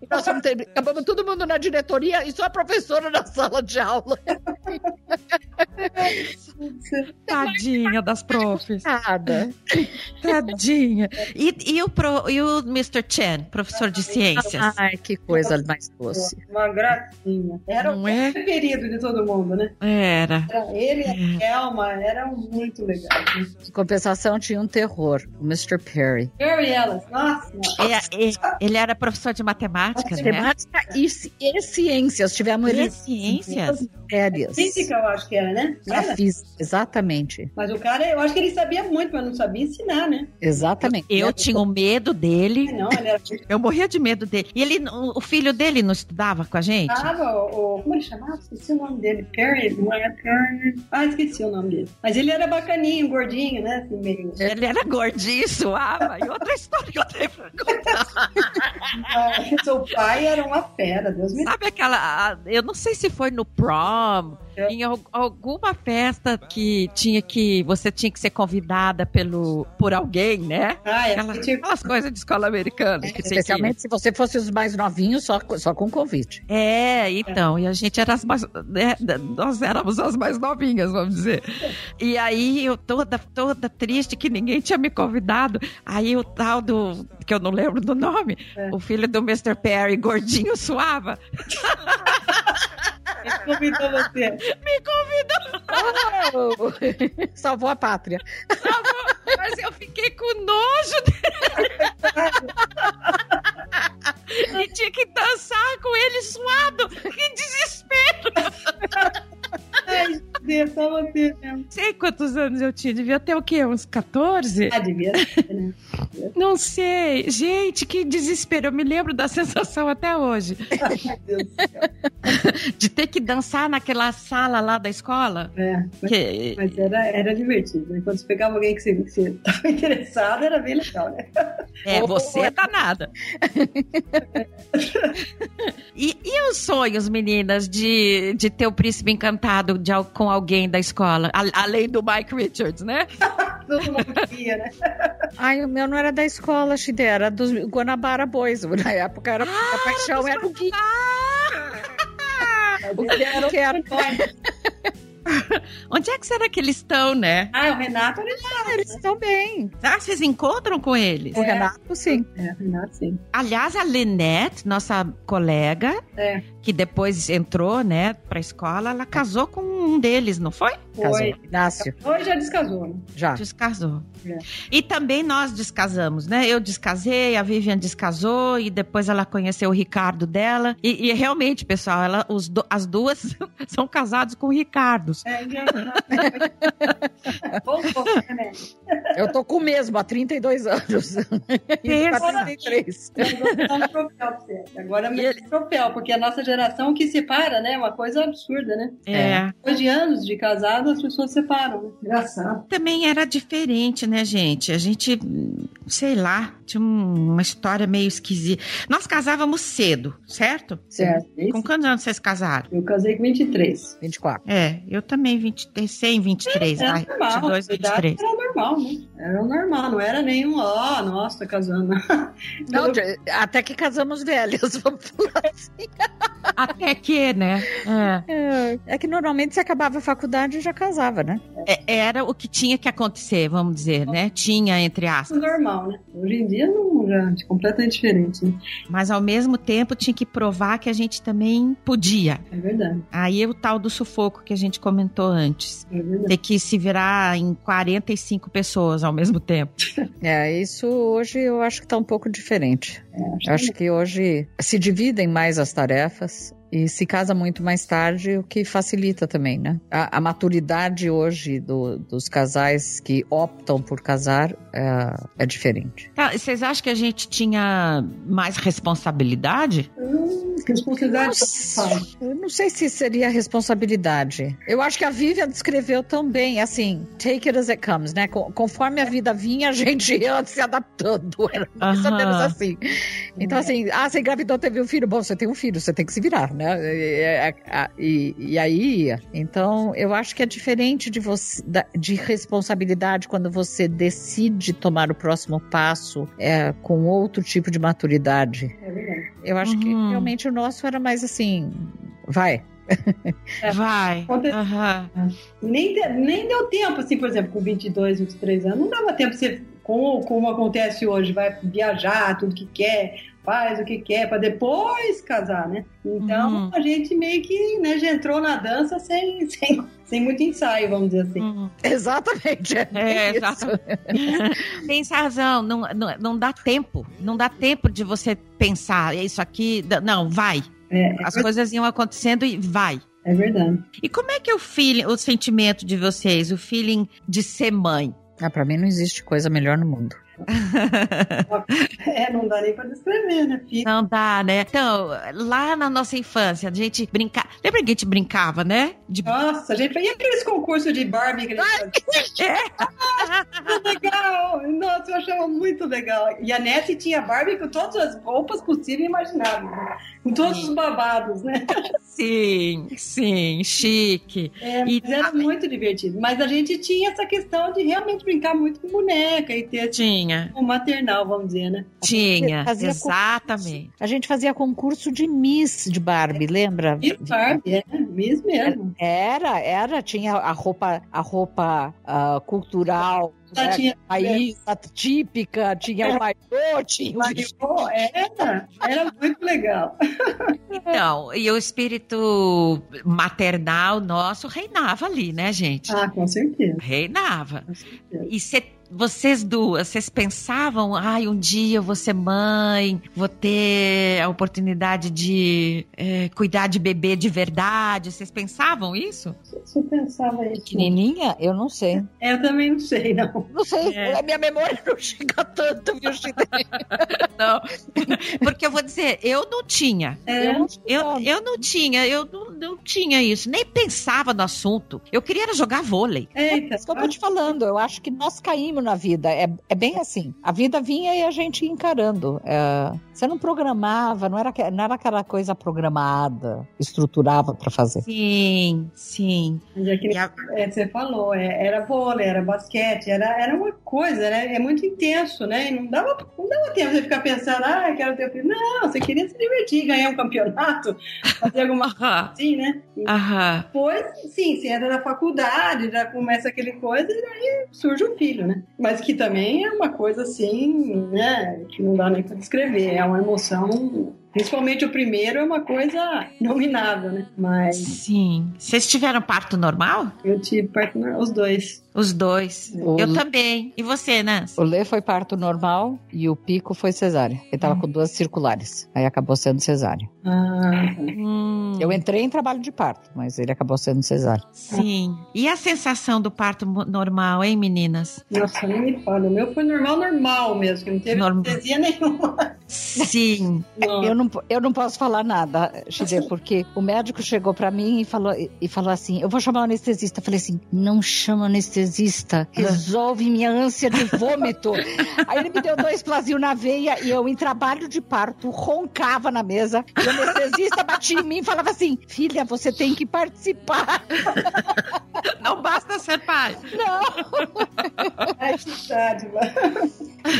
e nós fomos ter- acabamos todo mundo na diretoria e só a professora na sala de aula. Tadinha das profs. Nada. Tadinha. E, e, o pro, e o Mr. Chen, professor de ciências? Ai, que coisa mais doce. Uma gracinha. Era Não o é? preferido de todo mundo, né? Era. Era ele e a Eram muito legais. Em compensação, tinha um terror, o Mr. Perry. Eu e elas, nossa. É, é, ele era professor de matemática, né? Matemática e, e ciências. Tivemos E ele ciências? matérias. Física, eu acho que era, né? Não Era Era? física. Exatamente. Mas o cara, eu acho que ele sabia muito, mas não sabia ensinar, né? Exatamente. Eu tinha o medo dele. Não, ele era Eu morria de medo dele. E ele, o filho dele não estudava com a gente? O, o- como ele chamava? Esqueci o nome dele. Perry, não é Perry? Ah, esqueci o nome dele. Mas ele era bacaninho, gordinho, né? Assim, meio. Ele era gordinho, suava. E outra história que eu tenho pra contar. Seu pai era uma fera, Deus me Sabe aquela. Eu não sei se foi no prom. Em al- alguma festa que tinha que. Você tinha que ser convidada pelo, por alguém, né? Ah, é. Aquela- Tipo, aquelas coisas de escola americana. que- Especialmente se você fosse os mais novinhos, só, só com convite. É, então, e a gente era as mais. né, nós éramos as mais novinhas, vamos dizer. E aí eu toda, toda triste que ninguém tinha me convidado. Aí o tal do. que eu não lembro do nome, É. o filho do Mr. Perry, gordinho, suava, ele convidou você. me convidou. Salvou a pátria. Mas eu fiquei com nojo dele. e tinha que dançar com ele suado. Que desespero. Ai, Deus, só você mesmo. Sei quantos anos eu tinha. Devia ter o quê? Uns 14? Ah, devia né? Não sei. Gente, que desespero. Eu me lembro da sensação até hoje. Ai, Deus do céu. De ter que dançar naquela sala lá da escola. É, mas, Que... mas era, era divertido. né? Quando você pegava alguém que você estava interessado, era bem legal, né? É, você é danada. e, e os sonhos, meninas, de, de ter o príncipe encantado de, com alguém da escola? A- além do Mike Richards, né? Todo mundo né? Ai, o meu não era da escola, Chide, era dos Guanabara Boys. Na época era a paixão, era o Gui. O que era que era? Onde é que será que eles estão, né? Ah, o Renato era Eles estão bem. Ah, vocês encontram com eles? O É. Renato, sim. É, o Renato, sim. Aliás, a Lynette, nossa colega, É, que depois entrou, né, pra escola, ela casou com um deles, não foi? Casou. foi. Inácio, Hoje já descasou, né? já. Descasou. É. E também nós descasamos, né? Eu descasei, a Vivian descasou e depois ela conheceu o Ricardo dela. E, e realmente, pessoal, ela, os do- as duas são casados com Ricardos. É né? Eu tô com o mesmo há 32 anos. E Pensa. tá 33. Eu vou dar um troféu pra você. Agora é um troféu, porque a nossa geração que separa, né? É uma coisa absurda, né? É. Depois de anos de casado, as pessoas separam. Né? Engraçado. Também era diferente, né, gente? A gente, sei lá, tinha um- uma história meio esquisita. Nós casávamos cedo, certo? Certo. é Com quantos anos vocês casaram? Eu casei com 23. 24. É, eu também, 20, sem 23, Era vai. normal. 22, a idade 23. Era normal, né? Era normal, não era nenhum, ó, nossa, tá casando. Não, até que casamos velhos, vamos falar assim. Até que, né? É. É, é que normalmente você acabava a faculdade e já casava, né? É, Era o que tinha que acontecer, vamos dizer, né? Tinha, entre aspas. normal, né? Hoje em dia não, já é completamente diferente, né? Mas ao mesmo tempo tinha que provar que a gente também podia. É verdade, Aí é o tal do sufoco que a gente comentou antes. é verdade. Ter que se virar em 45 pessoas ao mesmo tempo. É, isso hoje eu acho que tá um pouco diferente. Acho acho que hoje se dividem mais as tarefas e se casa muito mais tarde, o que facilita também, né? A, a maturidade hoje do- dos casais que optam por casar é, é diferente. Tá, vocês acham que a gente tinha mais responsabilidade? Hum, responsabilidade Nossa, eu não sei se seria responsabilidade. Eu acho que a Vivian descreveu tão bem, assim, take it as it comes, né? Co- Conforme a vida vinha, a gente ia se adaptando. Era mais ou Aham. menos assim. Então, assim, ah, você engravidou, teve um filho. Bom, você tem um filho, você tem que se virar, né? E, e- e aí ia. Então, eu acho que é diferente de você de responsabilidade quando você decide tomar o próximo passo é, com outro tipo de maturidade. É verdade. Eu acho que Uhum. realmente o nosso era mais assim, vai. É. Vai. Aham. Nem, nem deu tempo, assim, por exemplo, com 22, 23 anos, não dava tempo você, como, como acontece hoje, vai viajar, tudo que quer, faz o que quer, para depois casar, né? Então, Uhum. a gente meio que né, já entrou na dança sem, sem, sem muito ensaio, vamos dizer assim. Uhum. Exatamente. É, isso. exato. Tem razão, não, não, não dá tempo. Não dá tempo de você pensar, "É isso aqui. Não, vai. É, As coisas iam acontecendo e vai. É verdade. E como é que é o feeling, o sentimento de vocês, o feeling de ser mãe? Ah, pra mim não existe coisa melhor no mundo. É, não dá nem pra descrever, né, filho? Não dá, né? Então, lá na nossa infância, a gente brincava. Lembra que a gente brincava, né? De Nossa, a gente. E aqueles concursos de Barbie que a gente? É. legal! Nossa, eu achava muito legal. E a Nete tinha Barbie com todas as roupas possíveis e imagináveis. Com todos os babados, né? Sim, sim, chique. É, E- mas era muito divertido. Mas a gente tinha essa questão de realmente brincar muito com boneca e ter Tinha, o maternal, vamos dizer, né? tinha, Fazia exatamente. A gente fazia concurso de Miss de Barbie, lembra? E Barbie, é, mesmo mesmo. Era, era, tinha a roupa, a roupa ah, cultural, né? tinha país a típica, tinha o maiô, tinha o. Pô, era, era muito legal. Então, e o espírito maternal nosso reinava ali, né, gente? Ah, com certeza. Reinava. Com certeza. E cê- vocês duas, vocês pensavam, ai, um dia eu vou ser mãe, vou ter a oportunidade de eh, cuidar de bebê de verdade? Vocês pensavam isso? Você pensava isso? Pequenininha? Eu não sei. Eu também não sei, não. Não sei, É. a minha memória não chega tanto, viu? Não. Porque eu vou dizer, eu não tinha. É, Eu não Eu, eu não tinha, eu não, não tinha isso, nem pensava no assunto. Eu queria era jogar vôlei. Eita, É isso que eu tô te falando. Eu acho que nós caímos na vida. É, é bem assim. A vida vinha e a gente ia encarando. É, você não programava, não era, não era aquela coisa programada, estruturava pra fazer. Sim, sim. É que E a- é, você falou, é, era vôlei, era basquete, era, era uma coisa, era, é muito intenso, né? E não dava, não dava tempo de ficar pensando, ah, eu quero ter filho. Não, você queria se divertir, ganhar um campeonato, fazer alguma coisa assim, né? E aham. depois, sim, você entra na faculdade, já começa aquele coisa e daí surge o filho, né? Mas que também é uma coisa assim, né? Que não dá nem pra descrever. É uma emoção. Principalmente o primeiro é uma coisa nominável, né? Mas Sim. Vocês tiveram parto normal? eu tive partner, os dois. Os dois. O- Eu também. E você, Nancy? O Lê foi parto normal e o Pico foi cesárea. Ele tava com duas circulares. Aí acabou sendo cesárea. Ah, tá. Hum, Eu entrei em trabalho de parto, mas ele acabou sendo cesárea. sim. E a sensação do parto normal, hein, meninas? nossa, nem me fala. O meu foi normal, normal mesmo, que não teve Normal. anestesia nenhuma. Sim. Eu não, eu não posso falar nada, Chide, porque o médico chegou pra mim e falou, e falou assim: eu vou chamar o anestesista. Eu falei assim: não chama anestesista, resolve minha ânsia de vômito. Aí ele me deu dois plasil na veia e eu, em trabalho de parto, roncava na mesa. E o anestesista batia em mim e falava assim: filha, você tem que participar. Não basta ser pai. Não, dádiva.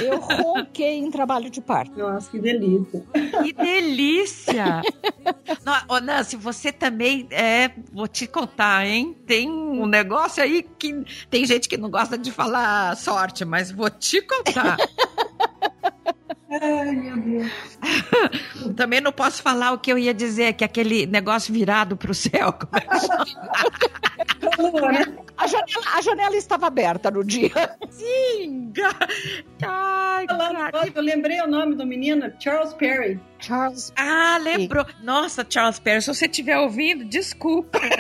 eu ronquei em trabalho de parto. Nossa, que delícia. Que delícia! Não, Ô, Nancy, você também é. Vou te contar, hein? Tem um negócio aí que. Tem gente que não gosta de falar sorte, mas vou te contar. Ai, meu Deus. também não posso falar o que eu ia dizer, que aquele negócio virado céu. chama? Falou, né? A janela, a janela estava aberta no dia. Sim! Ai, Falando, eu lembrei o nome do menino, Charles Perry. Charles. Ah, lembrou. Nossa, Charles Perry, se você estiver ouvindo, desculpa.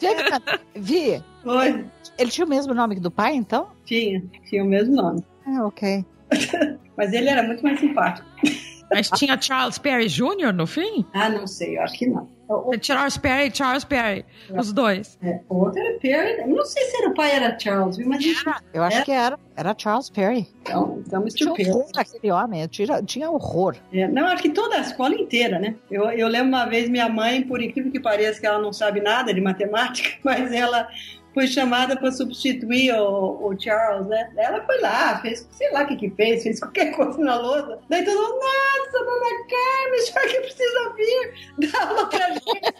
Vi, Foi. Ele tinha o mesmo nome que do pai, então? Tinha, tinha o mesmo nome. Ah, ok. Mas ele era muito mais simpático. Mas tinha Charles Perry Jr. no fim? Ah, não sei, eu acho que não. O, o- Charles Perry e Charles Perry, os dois. é, o outro era Perry. Eu não sei se era o pai era Charles, viu? mas enfim, Eu acho É? que era. Era Charles Perry. então, então Tinha Mr. Perry. horror aquele homem. Tinha, tinha horror. É, não, acho que toda a escola inteira, né? Eu, eu lembro uma vez minha mãe, por incrível que pareça, que ela não sabe nada de matemática, mas ela foi chamada para substituir o, o Charles, né? Ela foi lá, fez, sei lá o que que fez, fez qualquer coisa na lousa. Daí todo mundo, nossa, dona Carmen, senhora que precisa vir dar aula pra gente.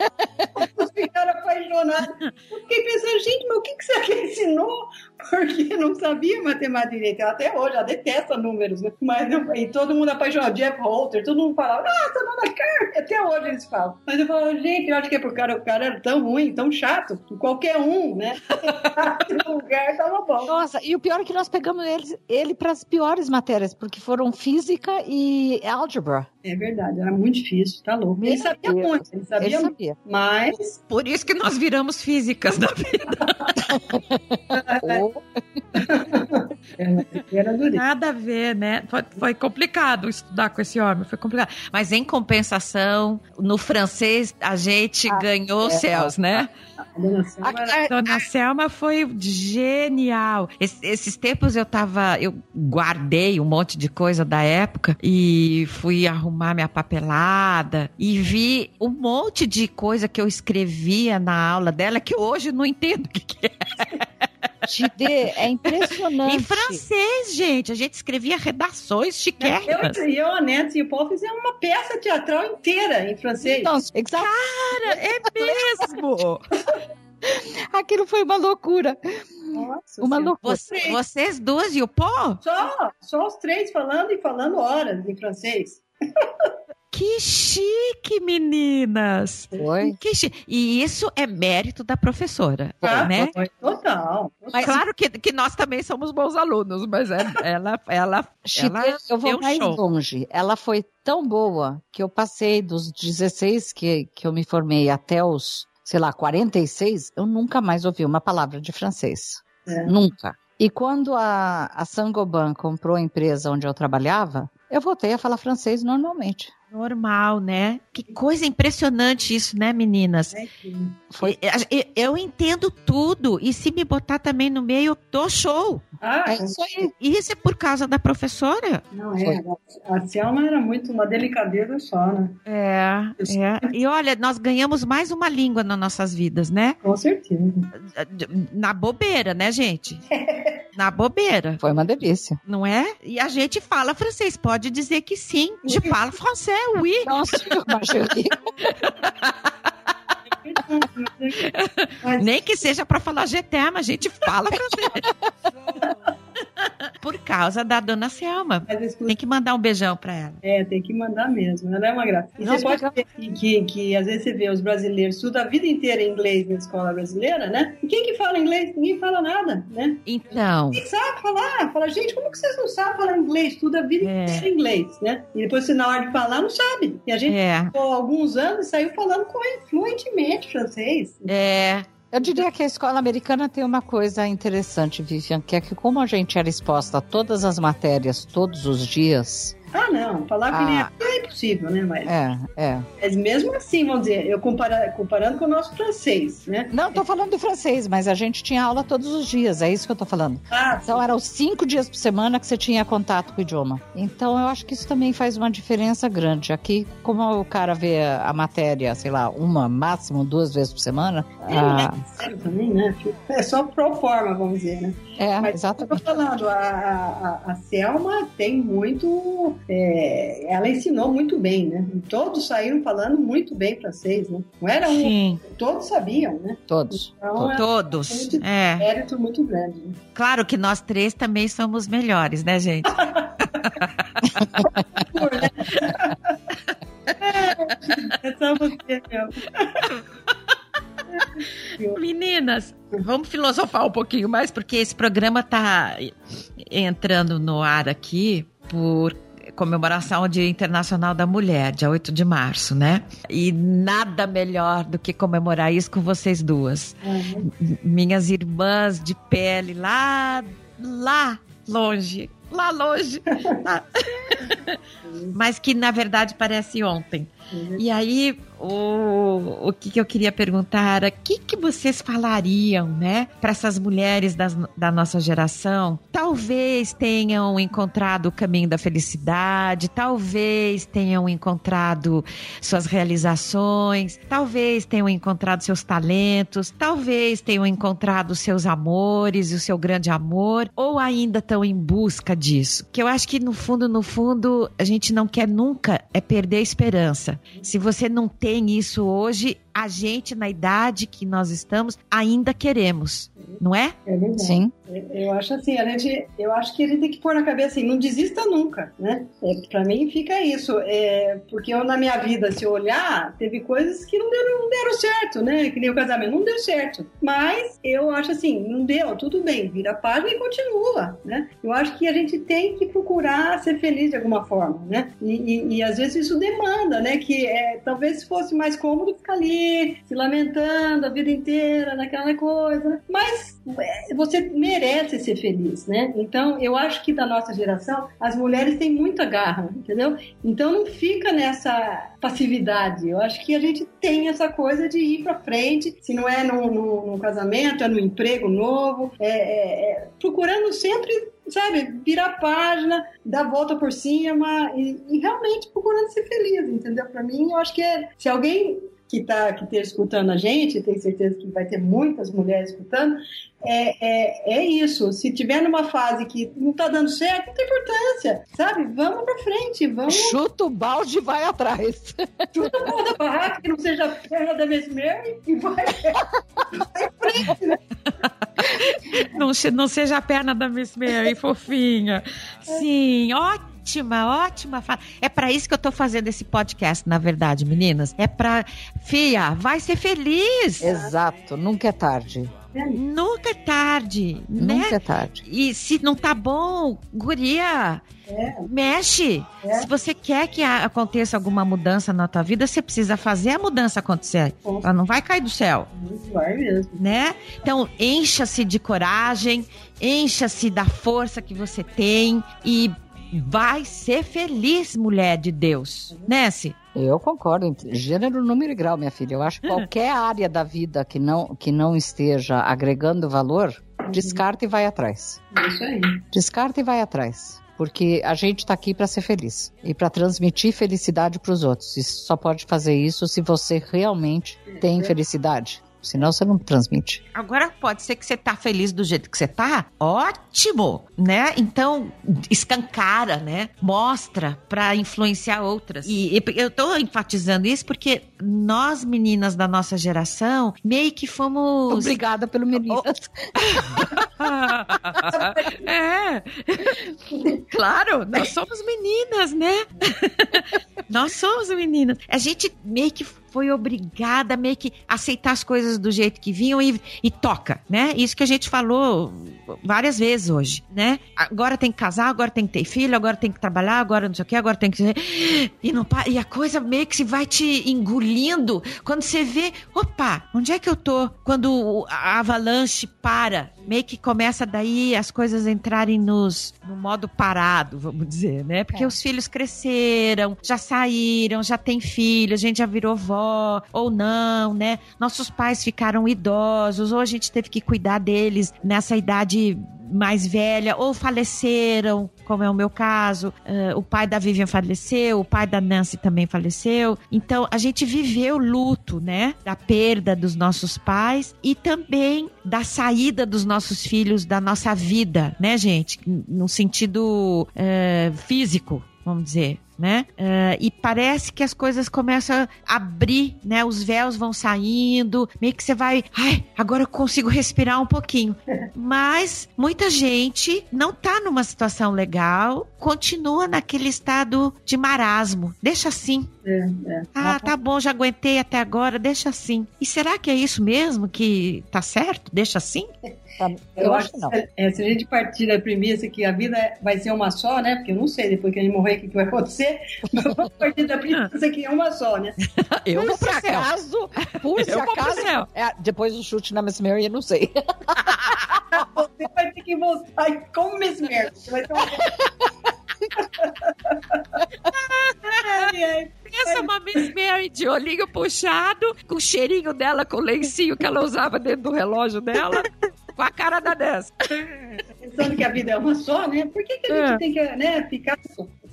Os ficaram apaixonados. Eu fiquei pensando, gente, mas o que, que ele ensinou? Porque não sabia matemática direito. Ela Até hoje, ela detesta números, né? Mas eu- e todo mundo apaixonado. Jeff Holter, todo mundo falava, nossa, dona Carmen. Até hoje eles falam. Mas eu falo, gente, eu acho que é porque o cara, o cara era tão ruim, tão chato, que qualquer um, né? no lugar tava bom. Nossa, e o pior é que nós pegamos ele, ele para as piores matérias, porque foram física e álgebra. É verdade, era muito difícil, tá louco. Ele sabia muito, ele sabia Ele muito. sabia. Mas Por isso que nós viramos físicas da vida. Ou- é. Nada a ver, né? Foi, foi complicado estudar com esse homem, foi complicado. Mas em compensação, no francês a gente Ah, ganhou os é. céus, né? A dona Selma A- a- Dona Selma foi genial. Es- esses tempos eu tava, eu guardei um monte de coisa da época e fui arrumar minha papelada e vi um monte de coisa que eu escrevia na aula dela que hoje eu não entendo o que, que é. Gide, é impressionante. Em francês, gente, a gente escrevia redações chiquérrimas. Eu, eu, a Nancy e o Paul fizeram uma peça teatral inteira em francês. Então, exato. Cara, é mesmo. Aquilo foi uma loucura. Nossa Uma Senhora. loucura. Você- vocês duas e o Pó? Só, só os três falando e falando horas em francês. Que chique, meninas. Foi. Que chi- E isso é mérito da professora, Ah, né? foi Total. Mas claro que, que nós também somos bons alunos, mas é- ela, ela, Chide, ela eu vou mais show. longe. Ela foi tão boa que eu passei dos 16 que, que eu me formei até os, sei lá, 46, eu nunca mais ouvi uma palavra de francês. É. Nunca. E quando a, a Sangoban comprou a empresa onde eu trabalhava, eu voltei a falar francês normalmente. Normal, né? Que coisa impressionante isso, né, meninas? É Foi- Eu, entendo tudo. E se me botar também no meio, eu dou show. Ah, É isso aí. E isso é por causa da professora? não é. A Selma era muito uma delicadeza só, né? É, é. E olha, nós ganhamos mais uma língua nas nossas vidas, né? Com certeza. Na bobeira, né, gente? Na bobeira, Foi uma delícia. não é? E a gente fala francês, pode dizer que sim. Je parle français, oui. Nossa, Nem que seja para falar GTM, a gente fala francês. Por causa da dona Selma. Tem que mandar um beijão para ela. É, tem que mandar mesmo. Ela é uma graça. E Nós você pode ver que, que, que às vezes você vê os brasileiros estudam a vida inteira em inglês na escola brasileira, né? E quem que fala inglês? Ninguém fala nada, né? Então, Ninguém sabe falar. Fala, gente, como que vocês não sabem falar inglês? Estuda a vida É. inteira em inglês, né? E depois você, na hora de falar, não sabe. E a gente é, ficou alguns anos e saiu falando corre- fluentemente francês. é, Eu diria que a escola americana tem uma coisa interessante, Vivian, que é que como a gente era exposta a todas as matérias todos os dias, Ah, não. Falar que nem Ah. é impossível, né? Mas, é, é. mas mesmo assim, vamos dizer, eu compara, comparando com o nosso francês, né? Não, tô falando do francês, mas a gente tinha aula todos os dias, é isso que eu tô falando. Ah, Então eram cinco dias por semana que você tinha contato com o idioma. Então eu acho que isso também faz uma diferença grande. Aqui, como o cara vê a matéria, sei lá, uma, máximo duas vezes por semana, é, ah, é sério também, né? É só pro forma, vamos dizer, né? é, Mas eu exatamente. tô falando, a, a, a Selma tem muito. É, ela ensinou muito bem, né? E todos saíram falando muito bem francês, né? Não era um, sim, todos sabiam, né? Todos. Então é um todos. É, mérito muito grande. Né? claro que nós três também somos melhores, né, gente? É só você, meu. Meninas, vamos filosofar um pouquinho mais, porque esse programa tá entrando no ar aqui por comemoração ao Dia Internacional da Mulher, dia 8 de março, né? E nada melhor do que comemorar isso com vocês duas. Uhum. Minhas irmãs de pele lá, lá longe, lá longe. lá. Mas que na verdade parece ontem. Uhum. E aí, o, o que, que eu queria perguntar era: o que, que vocês falariam, né, para essas mulheres das- da nossa geração? Talvez tenham encontrado o caminho da felicidade, talvez tenham encontrado suas realizações, talvez tenham encontrado seus talentos, talvez tenham encontrado seus amores e o seu grande amor, ou ainda estão em busca disso. Que eu acho que no fundo, no fundo, a gente não quer nunca é perder a esperança. Se você não tem isso hoje, a gente, na idade que nós estamos, ainda queremos, não é? É verdade. Sim. Eu acho assim, a gente, eu acho que a gente tem que pôr na cabeça assim, não desista nunca, né? É, para mim fica isso, é, porque eu na minha vida, se eu olhar, teve coisas que não deram, não deram certo, né? Que nem o casamento, não deu certo. Mas eu acho assim, não deu, tudo bem, vira a página e continua, né? Eu acho que a gente tem que procurar ser feliz de alguma forma, né? E, e, e às vezes isso demanda, né? Que é, talvez fosse mais cômodo ficar ali se lamentando a vida inteira naquela coisa, mas é, você merece ser feliz, né? Então, eu acho que da nossa geração, as mulheres têm muita garra, entendeu? Então, não fica nessa passividade. Eu acho que a gente tem essa coisa de ir para frente, se não é num, num, num, casamento, é no emprego novo, é, é, é, procurando sempre sabe, virar a página, dar a volta por cima e, e realmente procurando ser feliz, entendeu? Para mim, eu acho que é, se alguém que está que tá escutando a gente, tenho certeza que vai ter muitas mulheres escutando, é, é, é isso. Se tiver numa fase que não está dando certo, não tem importância, sabe? Vamos para frente, vamos. Chuta o balde e vai atrás. Chuta o balde da barraca, que não seja a perna da Mesmer e vai, vai em frente, né? Não, não seja a perna da Miss Mary, fofinha. Sim, ótimo ótima, ótima fala. É para isso que eu tô fazendo esse podcast, na verdade, meninas. É para, Fia, vai ser feliz. Exato, nunca é tarde. Nunca é tarde, né? Nunca é tarde. E se não tá bom, guria, É. mexe. É. Se você quer que aconteça alguma mudança na tua vida, você precisa fazer a mudança acontecer. Ela não vai cair do céu, Vai mesmo. né? Então, encha-se de coragem, encha-se da força que você tem e vai ser feliz, mulher de Deus. Né, Si? Eu concordo. em Gênero, número e grau, minha filha. Eu acho que qualquer área da vida que não, que não esteja agregando valor, descarta e vai atrás. É Isso aí. Descarta e vai atrás. Porque a gente está aqui para ser feliz e para transmitir felicidade para os outros. E só pode fazer isso se você realmente tem felicidade. Senão você não transmite. Agora pode ser que você tá feliz do jeito que você tá, ótimo, né? Então escancara, né? Mostra pra influenciar outras. E, e eu tô enfatizando isso porque nós meninas da nossa geração meio que fomos Obrigada pelo menino. é. Claro, nós somos meninas, né? nós somos meninas. A gente meio que foi obrigada a meio que aceitar as coisas do jeito que vinham e, e toca, né? Isso que a gente falou várias vezes hoje, né? Agora tem que casar, agora tem que ter filho, agora tem que trabalhar, agora não sei o que, agora tem que. E, não, e a coisa meio que se vai te engolindo quando você vê, opa, onde é que eu tô? Quando a avalanche para, meio que começa daí as coisas entrarem nos, no modo parado, vamos dizer, né? Porque É. os filhos cresceram, já saíram, já tem filho, a gente já virou vó, ou não, né? Nossos pais ficaram idosos, ou a gente teve que cuidar deles nessa idade mais velha, ou faleceram, como é o meu caso. Eh, o pai da Vivian faleceu, o pai da Nancy também faleceu. Então, a gente viveu luto, né? Da perda dos nossos pais e também da saída dos nossos filhos da nossa vida, né, gente? No sentido eh, físico, vamos dizer. Né? Eh, e parece que as coisas começam a abrir, né? Os véus vão saindo, meio que você vai, ai, agora eu consigo respirar um pouquinho. Mas muita gente não tá numa situação legal, continua naquele estado de marasmo. Deixa assim. É, é. Ah, tá bom, já aguentei até agora, deixa assim. E será que é isso mesmo que tá certo? Deixa assim? Eu, acho que não. se, é, se a gente partir da premissa que a vida vai ser uma só, né? Porque eu não sei depois que a gente morrer o que, que vai acontecer, mas vamos partir da premissa que é uma só, né? Eu Por vou céu. acaso, por se Eu pro acaso. céu. É, depois do chute na Miss Mary, eu não sei. Você vai ter que voltar como mesmo. Você vai ter uma... Ai, ai. Pensa uma Miss Mary de olhinho puxado, com o cheirinho dela, com o lencinho que ela usava dentro do relógio dela, com a cara da dessa. Pensando que a vida é uma só, né? Por que, que a gente É. tem que né, ficar.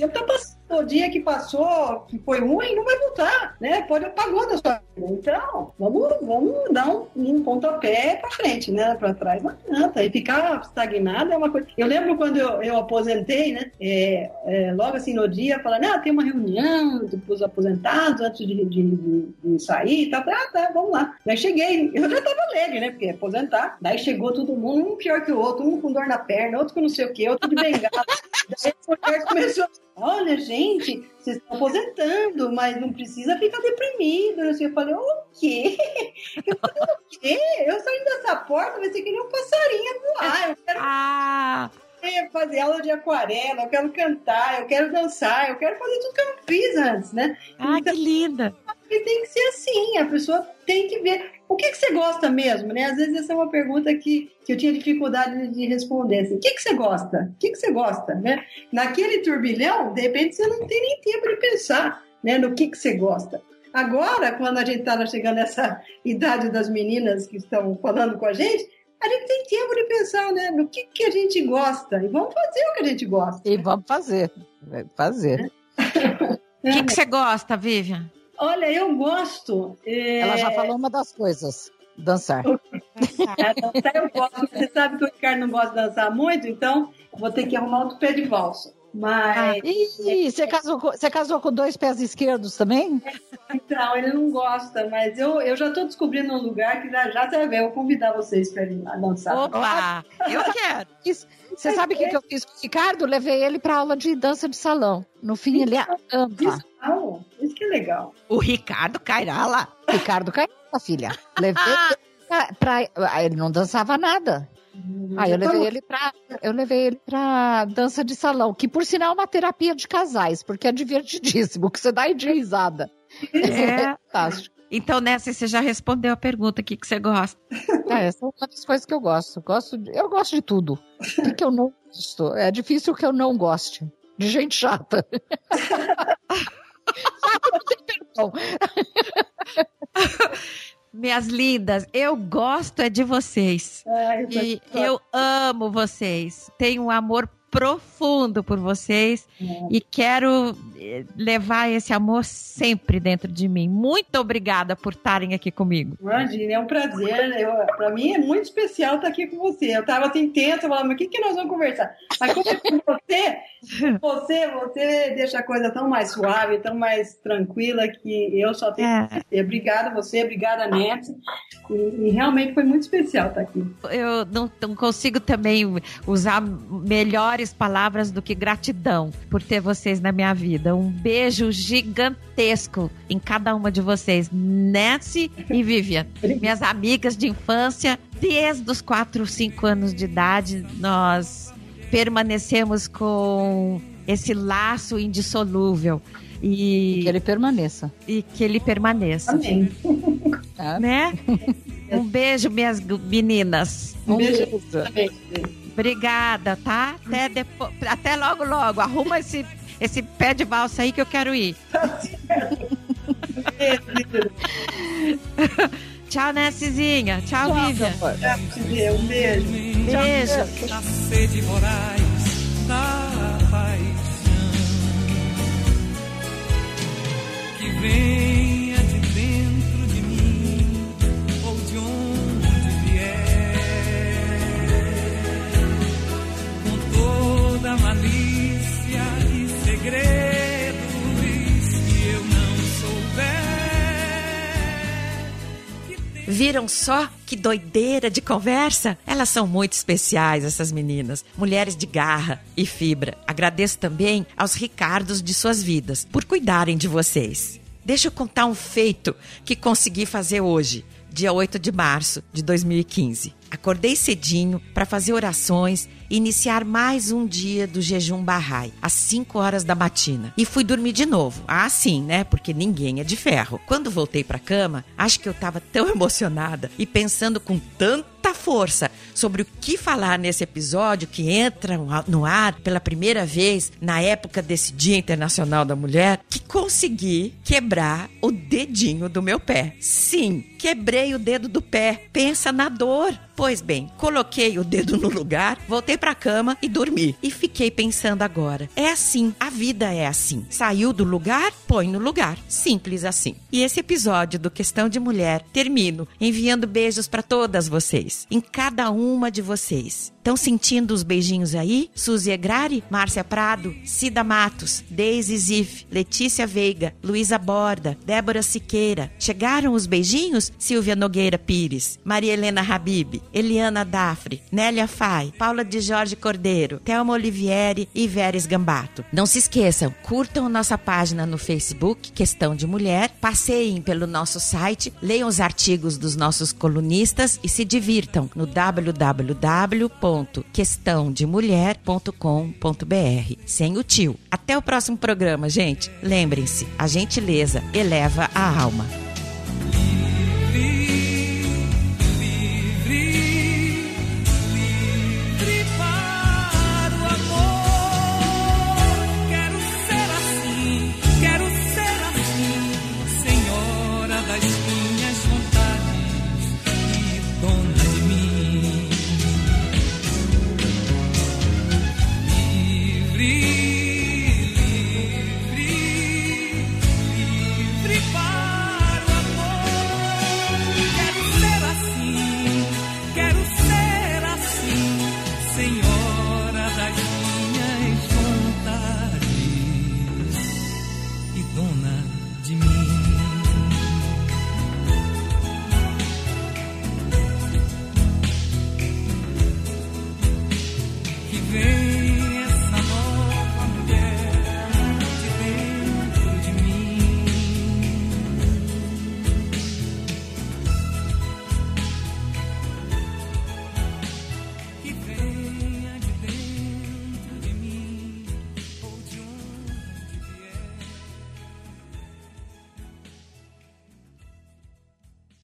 Eu tô passando, o dia que passou, que foi ruim, não vai voltar, né? Pode apagou da sua vida. Então, vamos, vamos dar um, um pontapé para frente, né? Para trás não adianta. E ficar estagnado é uma coisa. Eu lembro quando eu, eu aposentei, né? É, é, logo assim no dia, falando, ah, tem uma reunião dos aposentados antes de, de, de, de sair tal. Ah, tá, vamos lá. Daí cheguei, eu já tava alegre, né? Porque aposentar. Daí chegou todo mundo, um pior que o outro, um com dor na perna, outro com não sei o que, outro de bengala. Daí a mulher começou Olha, gente, vocês estão aposentando, mas não precisa ficar deprimido. Eu falei, o quê? Eu falei, o quê? Eu saindo dessa porta, vai ser que nem um passarinho voar. Eu quero Ah, fazer aula de aquarela, eu quero cantar, eu quero dançar, eu quero fazer tudo que eu não fiz antes, né? ah, que linda. Tem que ser assim, a pessoa tem que ver o que, que você gosta mesmo, né? Às vezes essa é uma pergunta que, que eu tinha dificuldade de responder, assim, o que, que você gosta? O que, que você gosta, né? Naquele turbilhão, de repente você não tem nem tempo de pensar, né, no que, que você gosta. Agora, quando a gente está chegando nessa idade das meninas que estão falando com a gente, a gente tem tempo de pensar, né, no que, que a gente gosta e vamos fazer o que a gente gosta. E vamos fazer. Vai Fazer. O que, que você gosta, Vivian? Olha, eu gosto. é, Ela já falou uma das coisas. Dançar. É, dançar eu gosto. Você sabe que o Ricardo não gosta de dançar muito, então vou ter que arrumar outro pé de valsa. Mas, Ih, você casou, com, você casou com dois pés esquerdos também? então, ele não gosta, mas eu, eu já estou descobrindo um lugar que já, já você vai vou convidar vocês para ir lá dançar. Opa, eu quero. Isso- Você sabe o que, que eu fiz com o Ricardo? Levei ele para aula de dança de salão. No fim, ele ama. Isso, não, isso que é legal. O Ricardo Cairala. Ricardo caiu, filha. Levei ele pra, pra- ah, Ele não dançava nada. Aí eu levei ele pra. Eu levei ele pra dança de salão, que por sinal é uma terapia de casais, porque é divertidíssimo, que você dá aí de risada. É. Fantástico. Então, nessa, você já respondeu a pergunta: o que, que você gosta? É, essa é uma das coisas que eu gosto. gosto de- eu gosto de tudo. O que, que eu não gosto? É difícil que eu não goste. De gente chata. Chata não tem perdão. Minhas lindas, eu gosto é de vocês. Ai, E mas- eu amo vocês. Tenho um amor profundo por vocês É. e quero eh, levar esse amor sempre dentro de mim. Muito obrigada por estarem aqui comigo. Imagina, é um prazer. Para mim é muito especial estar aqui com você. Eu estava assim tensa, falando, mas o que, que nós vamos conversar? Mas como é com você, você, você deixa a coisa tão mais suave, tão mais tranquila que eu só tenho É. que dizer obrigada a você, obrigada, Nancy. E, e realmente foi muito especial estar aqui. Eu não, não consigo também usar melhores palavras do que gratidão por ter vocês na minha vida. Um beijo gigantesco em cada uma de vocês, Nancy e Vivian. minhas amigas de infância, desde os 4, 5 anos de idade, nós permanecemos com esse laço indissolúvel e Que ele permaneça. e que ele permaneça, Amém. tá? né? Um beijo, minhas meninas. Um beijo. beijo. Amém. Obrigada, tá? Até, depois, até logo, logo. Arruma esse, esse pé de valsa aí que eu quero ir. Tchau, Nessizinha. Tchau, Vivian. Um beijo. Beijo. na sede voraz da paixão que venha de dentro de mim ou de onde vier com toda malícia e segredos Viram só que doideira de conversa? Elas são muito especiais, essas meninas. Mulheres de garra e fibra. Agradeço também aos Ricardos de suas vidas por cuidarem de vocês. Deixa eu contar um feito que consegui fazer hoje, dia 8 de março de 2015. Acordei cedinho para fazer orações e iniciar mais um dia do jejum Bahá'í, às 5 horas da matina. E fui dormir de novo. Ah, sim, né? Porque ninguém é de ferro. Quando voltei para cama, acho que eu estava tão emocionada e pensando com tanta força sobre o que falar nesse episódio que entra no ar pela primeira vez na época desse Dia Internacional da Mulher, que consegui quebrar o dedinho do meu pé. Sim, quebrei o dedo do pé. Pensa na dor. Pois bem, coloquei o dedo no lugar, voltei para a cama e dormi. E fiquei pensando agora. É assim, a vida é assim. Saiu do lugar, põe no lugar. Simples assim. E esse episódio do Questão de Mulher termino enviando beijos para todas vocês, em cada uma de vocês. Estão sentindo os beijinhos aí? Suzy Egrari, Márcia Prado, Cida Matos, Deise Zif, Letícia Veiga, Luísa Borda, Débora Siqueira. Chegaram os beijinhos? Silvia Nogueira Pires, Maria Helena Habib, Eliana Dafre, Nélia Fai, Paula de Jorge Cordeiro, Thelma Olivieri e Veres Gambato. Não se esqueçam, curtam nossa página no Facebook, Questão de Mulher, passeiem pelo nosso site, leiam os artigos dos nossos colunistas e se divirtam no www.questãodemulher.com.br, sem o tio. Até o próximo programa, gente. Lembrem-se, a gentileza eleva a alma.